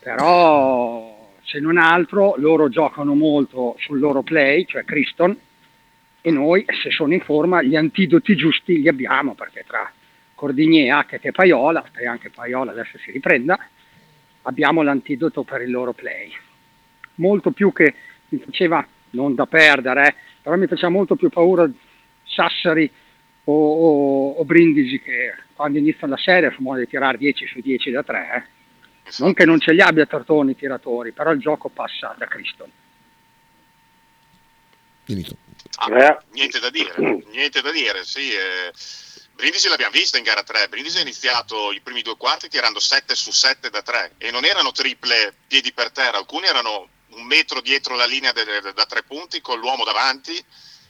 [SPEAKER 7] però se non altro loro giocano molto sul loro play, cioè Criston, e noi se sono in forma gli antidoti giusti li abbiamo, perché tra Cordigné, Hackett e Paiola, e anche Paiola adesso si riprenda, abbiamo l'antidoto per il loro play. Molto più che mi faceva, non da perdere, eh, però mi faceva molto più paura Sassari o, o- o Brindisi che quando iniziano la serie sono modo di tirare 10 su 10 da 3. Non che non ce li abbia Tartoni i tiratori, però il gioco passa da Cristo.
[SPEAKER 4] Finito.
[SPEAKER 16] Ah, niente da dire, niente da dire, sì. eh, Brindisi l'abbiamo vista in gara 3, Brindisi ha iniziato i primi due quarti tirando 7 su 7 da 3 e non erano triple piedi per terra, alcuni erano un metro dietro la linea de- de- da tre punti con l'uomo davanti.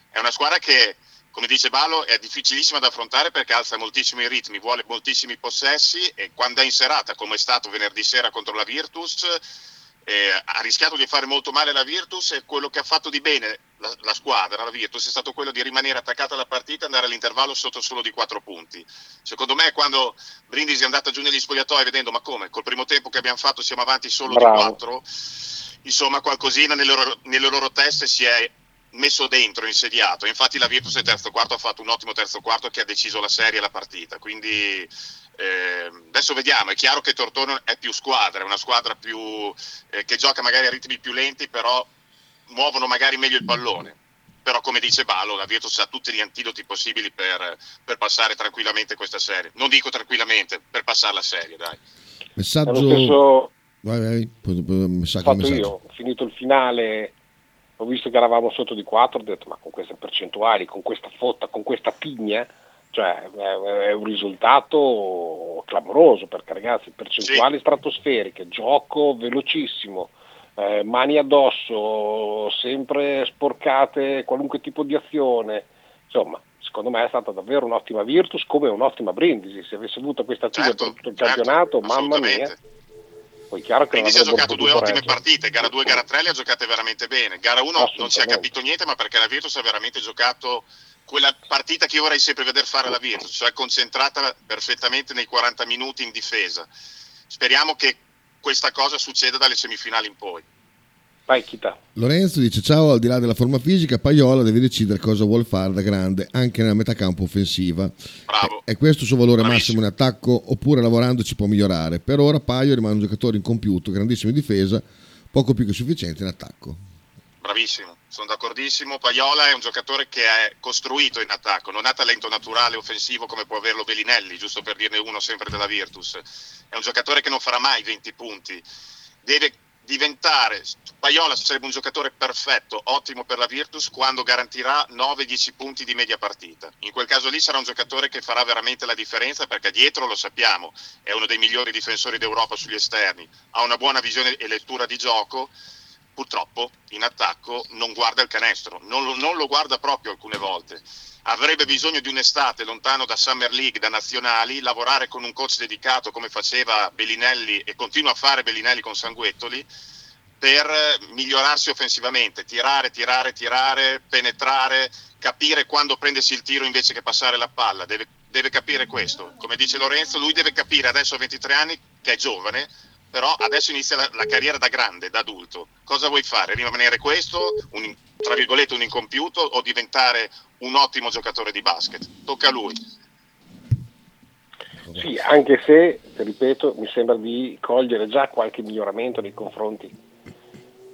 [SPEAKER 16] È una squadra che, come dice Balo, è difficilissima da affrontare perché alza moltissimo i ritmi, vuole moltissimi possessi. E quando è in serata, come è stato venerdì sera contro la Virtus, eh, ha rischiato di fare molto male la Virtus e quello che ha fatto di bene la, la squadra, la Virtus, è stato quello di rimanere attaccata alla partita e andare all'intervallo sotto solo di 4 punti. Secondo me quando Brindisi è andata giù negli spogliatoi vedendo ma come, col primo tempo che abbiamo fatto siamo avanti solo
[SPEAKER 5] Bravo.
[SPEAKER 16] di 4, insomma qualcosina nelle loro, nelle loro teste si è messo dentro, insediato. Infatti la Virtus nel terzo quarto ha fatto un ottimo terzo quarto che ha deciso la serie e la partita. Quindi eh, adesso vediamo, è chiaro che Tortone è più squadra, è una squadra più, eh, che gioca magari a ritmi più lenti, però muovono magari meglio il pallone. Però come dice Balo, la Virtus ha tutti gli antidoti possibili per, per passare tranquillamente questa serie. Non dico tranquillamente, per passare la serie, dai.
[SPEAKER 4] Messaggio.
[SPEAKER 5] È lo stesso
[SPEAKER 4] Vai, vai. Poi, poi, messaggio,
[SPEAKER 5] fatto
[SPEAKER 4] messaggio.
[SPEAKER 5] io, ho finito il finale, ho visto che eravamo sotto di 4, ho detto ma con queste percentuali, con questa fotta, con questa pigna, cioè è, un risultato clamoroso perché ragazzi, percentuali stratosferiche, gioco velocissimo, eh, mani addosso, sempre sporcate qualunque tipo di azione, insomma secondo me è stata davvero un'ottima Virtus come un'ottima Brindisi, se avesse avuto questa attitudine
[SPEAKER 16] Certo,
[SPEAKER 5] per tutto il
[SPEAKER 16] certo,
[SPEAKER 5] campionato, mamma mia. Poi chiaro che
[SPEAKER 16] Quindi
[SPEAKER 5] non
[SPEAKER 16] si è
[SPEAKER 5] avrebbe
[SPEAKER 16] giocato due ottime
[SPEAKER 5] reggere.
[SPEAKER 16] partite, gara 2 e gara 3 le ha giocate veramente bene. Gara 1 non si è capito niente, ma perché la Virtus ha veramente giocato quella partita che io vorrei sempre vedere fare la Virtus, cioè concentrata perfettamente nei 40 minuti in difesa. Speriamo che questa cosa succeda dalle semifinali in poi.
[SPEAKER 5] Vai, Kita.
[SPEAKER 4] Lorenzo dice ciao, al di là della forma fisica, Paiola deve decidere cosa vuole fare da grande anche nella metà campo offensiva.
[SPEAKER 16] Bravo.
[SPEAKER 4] È questo il suo valore massimo in attacco oppure lavorando ci può migliorare? Per ora Paio rimane un giocatore incompiuto, grandissimo in difesa, poco più che sufficiente in attacco.
[SPEAKER 16] Bravissimo, sono d'accordissimo. Paiola è un giocatore che è costruito in attacco, non ha talento naturale offensivo come può averlo Bellinelli, giusto per dirne uno sempre della Virtus. È un giocatore che non farà mai 20 punti. Deve diventare Paiola sarebbe un giocatore perfetto, ottimo per la Virtus quando garantirà 9-10 punti di media partita. In quel caso lì sarà un giocatore che farà veramente la differenza perché dietro lo sappiamo, è uno dei migliori difensori d'Europa sugli esterni, ha una buona visione e lettura di gioco. Purtroppo in attacco non guarda il canestro, non lo, non lo guarda proprio alcune volte. Avrebbe bisogno di un'estate lontano da Summer League, da nazionali, lavorare con un coach dedicato come faceva Bellinelli e continua a fare Bellinelli con Sanguettoli per migliorarsi offensivamente, tirare, tirare, tirare, penetrare, capire quando prendersi il tiro invece che passare la palla. Deve, deve capire questo. Come dice Lorenzo, lui deve capire adesso a 23 anni che è giovane, però adesso inizia la, la carriera da grande, da adulto. Cosa vuoi fare? Rimanere questo, un, tra virgolette, un incompiuto o diventare un ottimo giocatore di basket? Tocca a lui.
[SPEAKER 5] Sì, anche se, ripeto, mi sembra di cogliere già qualche miglioramento nei confronti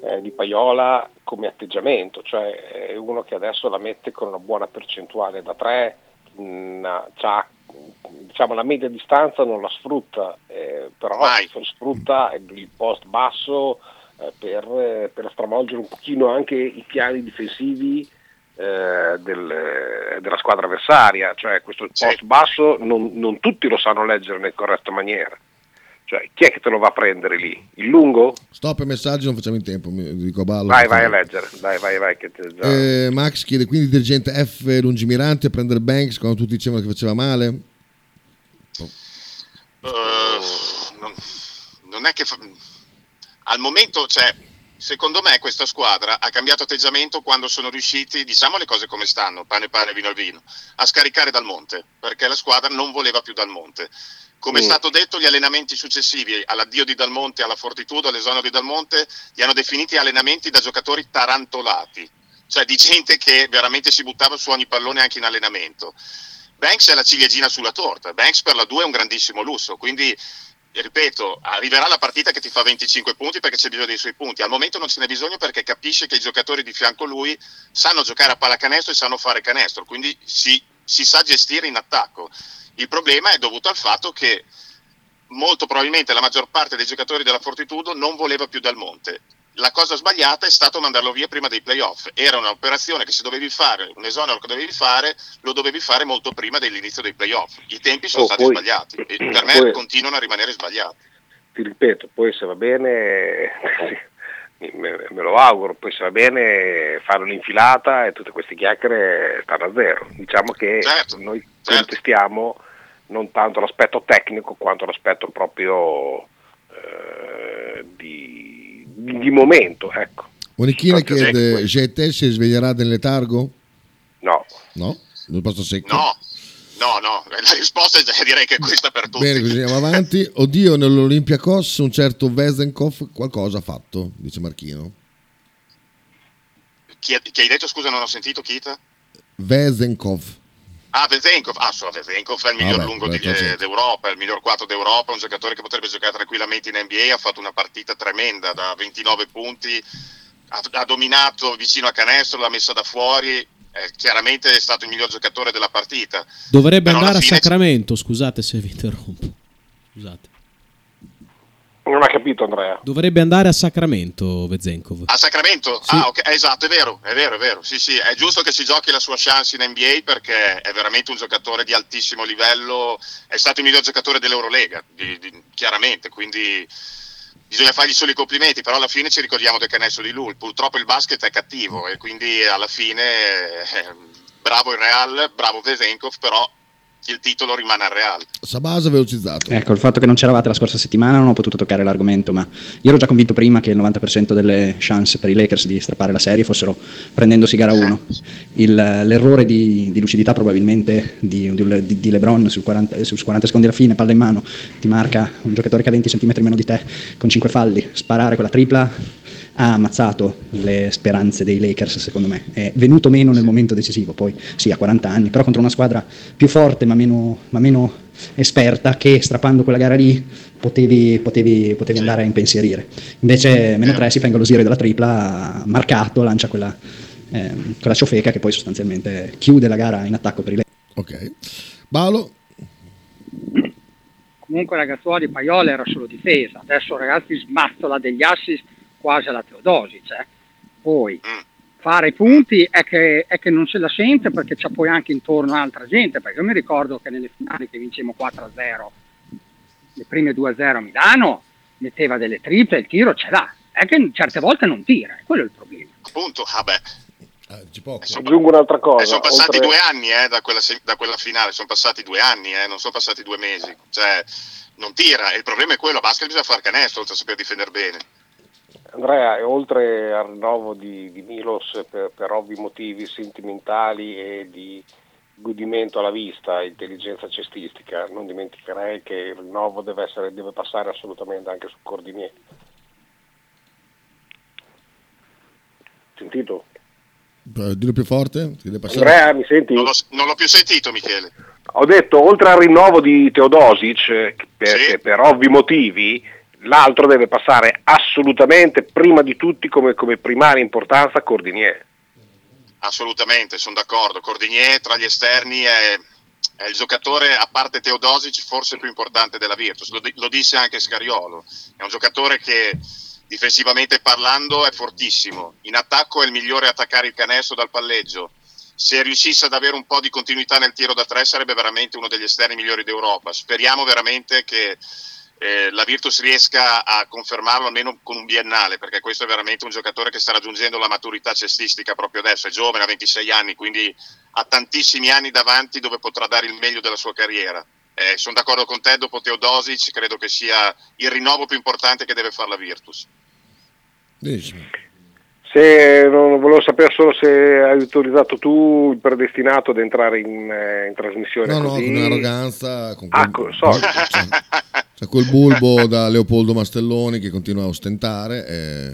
[SPEAKER 5] eh, di Paiola come atteggiamento, cioè è uno che adesso la mette con una buona percentuale da tre, mh, c'ha, diciamo, la media distanza non la sfrutta, eh, però sfrutta il post basso eh, per, per stravolgere un pochino anche i piani difensivi eh, del- della squadra avversaria, cioè questo post basso non, non tutti lo sanno leggere nel corretta maniera. Cioè, chi è che te lo va a prendere lì? Il lungo?
[SPEAKER 4] Stop e messaggi, non facciamo in tempo, mi dico a ballo.
[SPEAKER 5] Vai, vai a leggere, dai, vai, vai. Che te già...
[SPEAKER 4] Eh, Max chiede quindi dirigente F lungimirante a prendere Banks quando tutti dicevano che faceva male.
[SPEAKER 16] Eh, non, non è che fa- al momento, cioè, secondo me questa squadra ha cambiato atteggiamento quando sono riusciti, diciamo le cose come stanno, pane pane, vino al vino, a scaricare dal monte, perché la squadra non voleva più dal monte. Come è
[SPEAKER 5] Mm.
[SPEAKER 16] stato detto, gli allenamenti successivi all'addio di Dalmonte, alla Fortitudo, all'esonero di Dalmonte, li hanno definiti allenamenti da giocatori tarantolati, cioè di gente che veramente si buttava su ogni pallone anche in allenamento. Banks è la ciliegina sulla torta, Banks per la 2 è un grandissimo lusso, quindi ripeto, arriverà la partita che ti fa 25 punti perché c'è bisogno dei suoi punti. Al momento non ce n'è bisogno perché capisce che i giocatori di fianco a lui sanno giocare a pallacanestro e sanno fare canestro, quindi si, si sa gestire in attacco. Il problema è dovuto al fatto che molto probabilmente la maggior parte dei giocatori della Fortitudo non voleva più dal monte. La cosa sbagliata è stato mandarlo via prima dei playoff. Era un'operazione che se dovevi fare, un esonero che dovevi fare, lo dovevi fare molto prima dell'inizio dei playoff. I tempi sono
[SPEAKER 5] Oh,
[SPEAKER 16] stati
[SPEAKER 5] poi-
[SPEAKER 16] sbagliati e per me
[SPEAKER 5] poi-
[SPEAKER 16] continuano a rimanere sbagliati.
[SPEAKER 5] Ti ripeto, poi se va bene, me, me lo auguro, poi se va bene fare un'infilata e tutte queste chiacchiere stanno a zero. Diciamo che
[SPEAKER 16] Certo,
[SPEAKER 5] noi contestiamo non tanto l'aspetto tecnico quanto l'aspetto proprio eh, di, di- di momento, ecco.
[SPEAKER 4] Monichina
[SPEAKER 5] Proprio
[SPEAKER 4] chiede. GT si sveglierà nel letargo?
[SPEAKER 5] No.
[SPEAKER 4] No? Risposta secca.
[SPEAKER 16] No, no, no, la risposta è direi che è questa per tutti.
[SPEAKER 4] Bene, così andiamo avanti. Oddio, nell'Olympiakos un certo Vesenkov qualcosa ha fatto, dice Marchino.
[SPEAKER 16] Chi, chi hai detto, scusa, non ho sentito, Kita?
[SPEAKER 4] Vesenkov.
[SPEAKER 16] Ah, Vesenkov, ah, so, Vesenkov è il miglior
[SPEAKER 4] Vabbè,
[SPEAKER 16] lungo di- d'Europa, è il miglior 4 d'Europa, un giocatore che potrebbe giocare tranquillamente in NBA, ha fatto una partita tremenda da 29 punti, ha, ha dominato vicino a canestro, l'ha messa da fuori, eh, chiaramente è stato il miglior giocatore della partita.
[SPEAKER 17] Dovrebbe
[SPEAKER 16] Però
[SPEAKER 17] andare a Sacramento, scusate se vi interrompo.
[SPEAKER 5] Non ha capito Andrea.
[SPEAKER 17] Dovrebbe andare a Sacramento Vezenkov.
[SPEAKER 16] A Sacramento? Ah, ok, esatto, è vero, è vero, è vero. Sì, sì, è giusto che si giochi la sua chance in NBA perché è veramente un giocatore di altissimo livello, è stato il miglior giocatore dell'Eurolega, di- di- chiaramente, quindi bisogna fargli solo i complimenti, però alla fine ci ricordiamo del canestro di lui. Purtroppo il basket è cattivo e quindi alla fine eh, bravo il Real, bravo Vesenkov, però il titolo rimane al Real.
[SPEAKER 4] Sabasa velocizzato.
[SPEAKER 18] Ecco, il fatto che non c'eravate la scorsa settimana non ho potuto toccare l'argomento, ma io ero già convinto prima che il 90% delle chance per i Lakers di strappare la serie fossero prendendosi gara 1. Il- l'errore di, di lucidità probabilmente di, di- di LeBron sul 40, sul 40 secondi alla fine, palla in mano, ti marca un giocatore che ha 20 cm meno di te con 5 falli, sparare quella tripla ha ammazzato le speranze dei Lakers secondo me, è venuto meno nel momento decisivo, poi sì ha 40 anni, però contro una squadra più forte ma meno, ma meno esperta che strappando quella gara lì potevi, potevi- potevi andare a impensierire. Invece meno 3 si fa ingolosire dalla tripla, marcato, lancia quella, ehm, quella ciofeca che poi sostanzialmente chiude la gara in attacco per i Lakers.
[SPEAKER 4] Ok. Balo,
[SPEAKER 7] Comunque ragazzuoli, Paiola era solo difesa, adesso ragazzi smazzola degli assist quasi alla Teodosic. eh. Poi fare i punti è che, è che non se la sente perché c'è poi anche intorno altra gente, perché io mi ricordo che nelle finali che vincemmo 4-0, le prime 2-0 a Milano, metteva delle triple, il tiro ce l'ha, è che certe volte non tira, quello è il problema.
[SPEAKER 16] Appunto, vabbè.
[SPEAKER 5] Aggiungo un'altra cosa.
[SPEAKER 16] Eh, sono passati
[SPEAKER 5] oltre-
[SPEAKER 16] due anni eh, da, quella, da quella finale, sono passati due anni, eh, non sono passati due mesi. Cioè, non tira, e il problema è quello, a basket bisogna fare canestro, oltre a saper difendere bene.
[SPEAKER 5] Andrea, e oltre al rinnovo di, di Milos per, per ovvi motivi sentimentali e di godimento alla vista, intelligenza cestistica, non dimenticherei che il rinnovo deve, essere, deve passare assolutamente anche su Cordinier. Sentito?
[SPEAKER 4] dillo più forte.
[SPEAKER 5] Andrea, mi senti?
[SPEAKER 16] Non l'ho, non l'ho più sentito, Michele.
[SPEAKER 5] Ho detto, oltre al rinnovo di Teodosic, eh, perché per ovvi motivi, l'altro deve passare assolutamente, prima di tutti, come, come primaria importanza, Cordinier.
[SPEAKER 16] Assolutamente, sono d'accordo. Cordinier tra gli esterni è, è il giocatore, a parte Teodosic, forse più importante della Virtus. Lo, lo disse anche Scariolo. È un giocatore che difensivamente parlando è fortissimo. In attacco è il migliore a attaccare il canestro dal palleggio. Se riuscisse ad avere un po' di continuità nel tiro da tre sarebbe veramente uno degli esterni migliori d'Europa. Speriamo veramente che eh, la Virtus riesca a confermarlo almeno con un biennale, perché questo è veramente un giocatore che sta raggiungendo la maturità cestistica proprio adesso, è giovane, ha 26 anni, quindi ha tantissimi anni davanti dove potrà dare il meglio della sua carriera. Eh, sono d'accordo con te, dopo Teodosic credo che sia il rinnovo più importante che deve fare la Virtus.
[SPEAKER 4] Benissimo.
[SPEAKER 5] Se non volevo sapere solo se hai autorizzato tu il predestinato ad entrare in, eh, in trasmissione
[SPEAKER 4] No, no,
[SPEAKER 5] così.
[SPEAKER 4] con un'arroganza. Con
[SPEAKER 5] Ah,
[SPEAKER 4] quel,
[SPEAKER 5] co- so.
[SPEAKER 4] c'è, c'è quel bulbo da Leopoldo Mastelloni che continua a ostentare. E,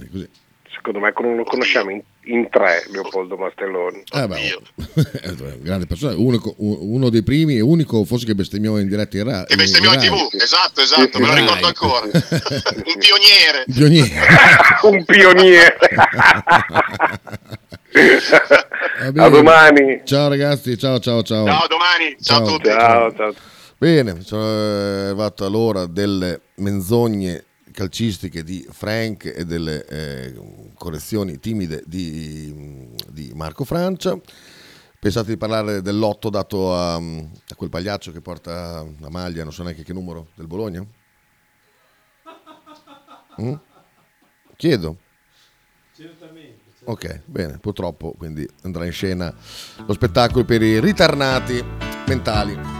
[SPEAKER 4] e così.
[SPEAKER 5] Secondo me con- lo conosciamo in, in tre, Leopoldo Mastelloni.
[SPEAKER 4] Eh beh, un grande persona, unico- uno dei primi e unico forse che bestemmiò in diretta in radio.
[SPEAKER 16] Che bestemmiò in tv, esatto, esatto, me lo ricordo ancora. un pioniere.
[SPEAKER 4] Pioniere.
[SPEAKER 5] un pioniere.
[SPEAKER 4] Va bene.
[SPEAKER 5] A domani.
[SPEAKER 4] Ciao ragazzi, ciao ciao ciao.
[SPEAKER 16] Ciao, domani. Ciao, a tutti.
[SPEAKER 5] Ciao, ciao.
[SPEAKER 4] Bene, sono eh, arrivato all'ora delle menzogne calcistiche di Frank e delle eh, correzioni timide di, di Marco Francia. Pensate di parlare del lotto dato a, a quel pagliaccio che porta la maglia, non so neanche che numero, del Bologna? Mm? Chiedo. Ok, bene, purtroppo quindi andrà in scena lo spettacolo per i ritarnati mentali.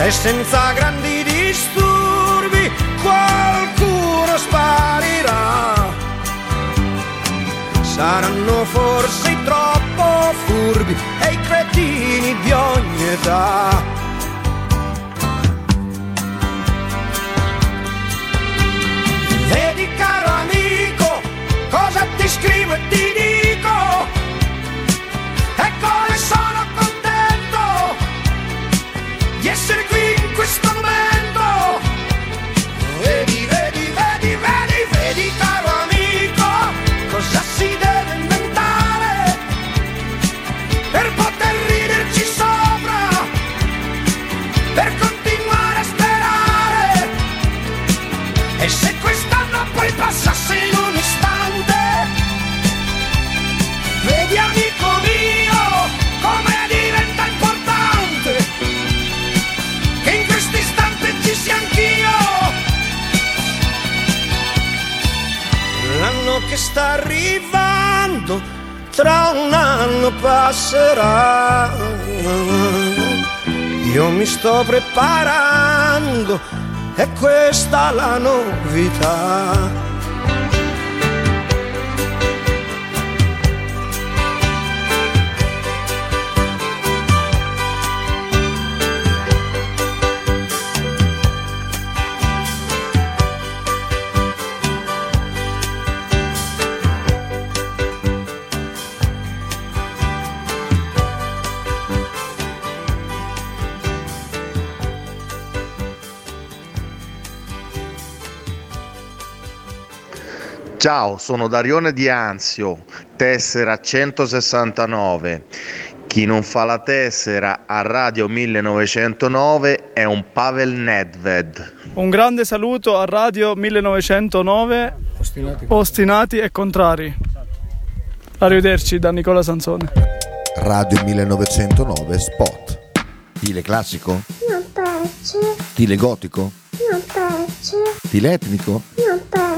[SPEAKER 19] E senza grandi disturbi qualcuno sparirà. Saranno forse troppo furbi e i cretini di ogni età. Vedi caro amico, cosa ti scrivo e ti tra un anno passerà. Io mi sto preparando, è questa la novità.
[SPEAKER 20] Ciao, sono Darione di Anzio, tessera 169. Chi non fa la tessera a Radio 1909 è un Pavel Nedved.
[SPEAKER 21] Un grande saluto a Radio 1909, ostinati, e contrari. Arrivederci da Nicola Sansone.
[SPEAKER 4] Radio 1909 Spot. Stile classico?
[SPEAKER 9] Non piace,
[SPEAKER 4] Stile gotico?
[SPEAKER 9] non piace,
[SPEAKER 4] Stile etnico?
[SPEAKER 9] non piace.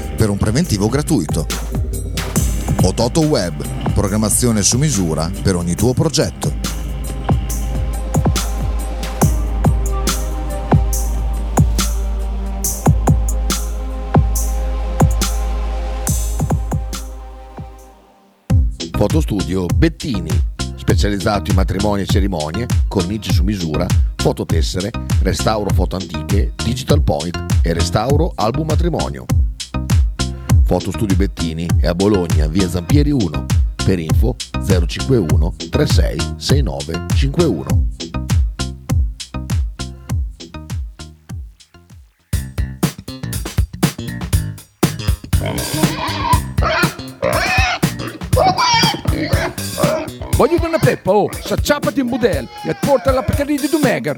[SPEAKER 22] per un preventivo gratuito. Ototo Web, programmazione su misura per ogni tuo progetto.
[SPEAKER 4] Fotostudio Bettini, specializzato in matrimoni e cerimonie, cornici su misura, fototessere, restauro foto antiche, digital point e restauro album matrimonio. Fotostudio Bettini è a Bologna, via Zampieri 1,
[SPEAKER 23] Per info 051 36 69 51.
[SPEAKER 24] Voglio una peppa, oh, s'acciappati in budel e porta la Pcarì di Dumegar.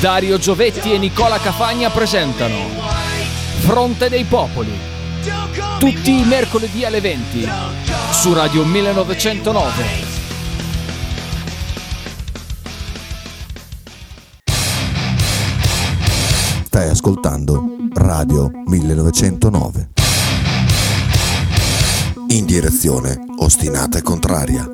[SPEAKER 3] Dario Giovetti e Nicola Cafagna presentano Fronte dei Popoli. Tutti i mercoledì alle 20 su Radio 1909.
[SPEAKER 22] Stai ascoltando Radio 1909. In direzione ostinata e contraria.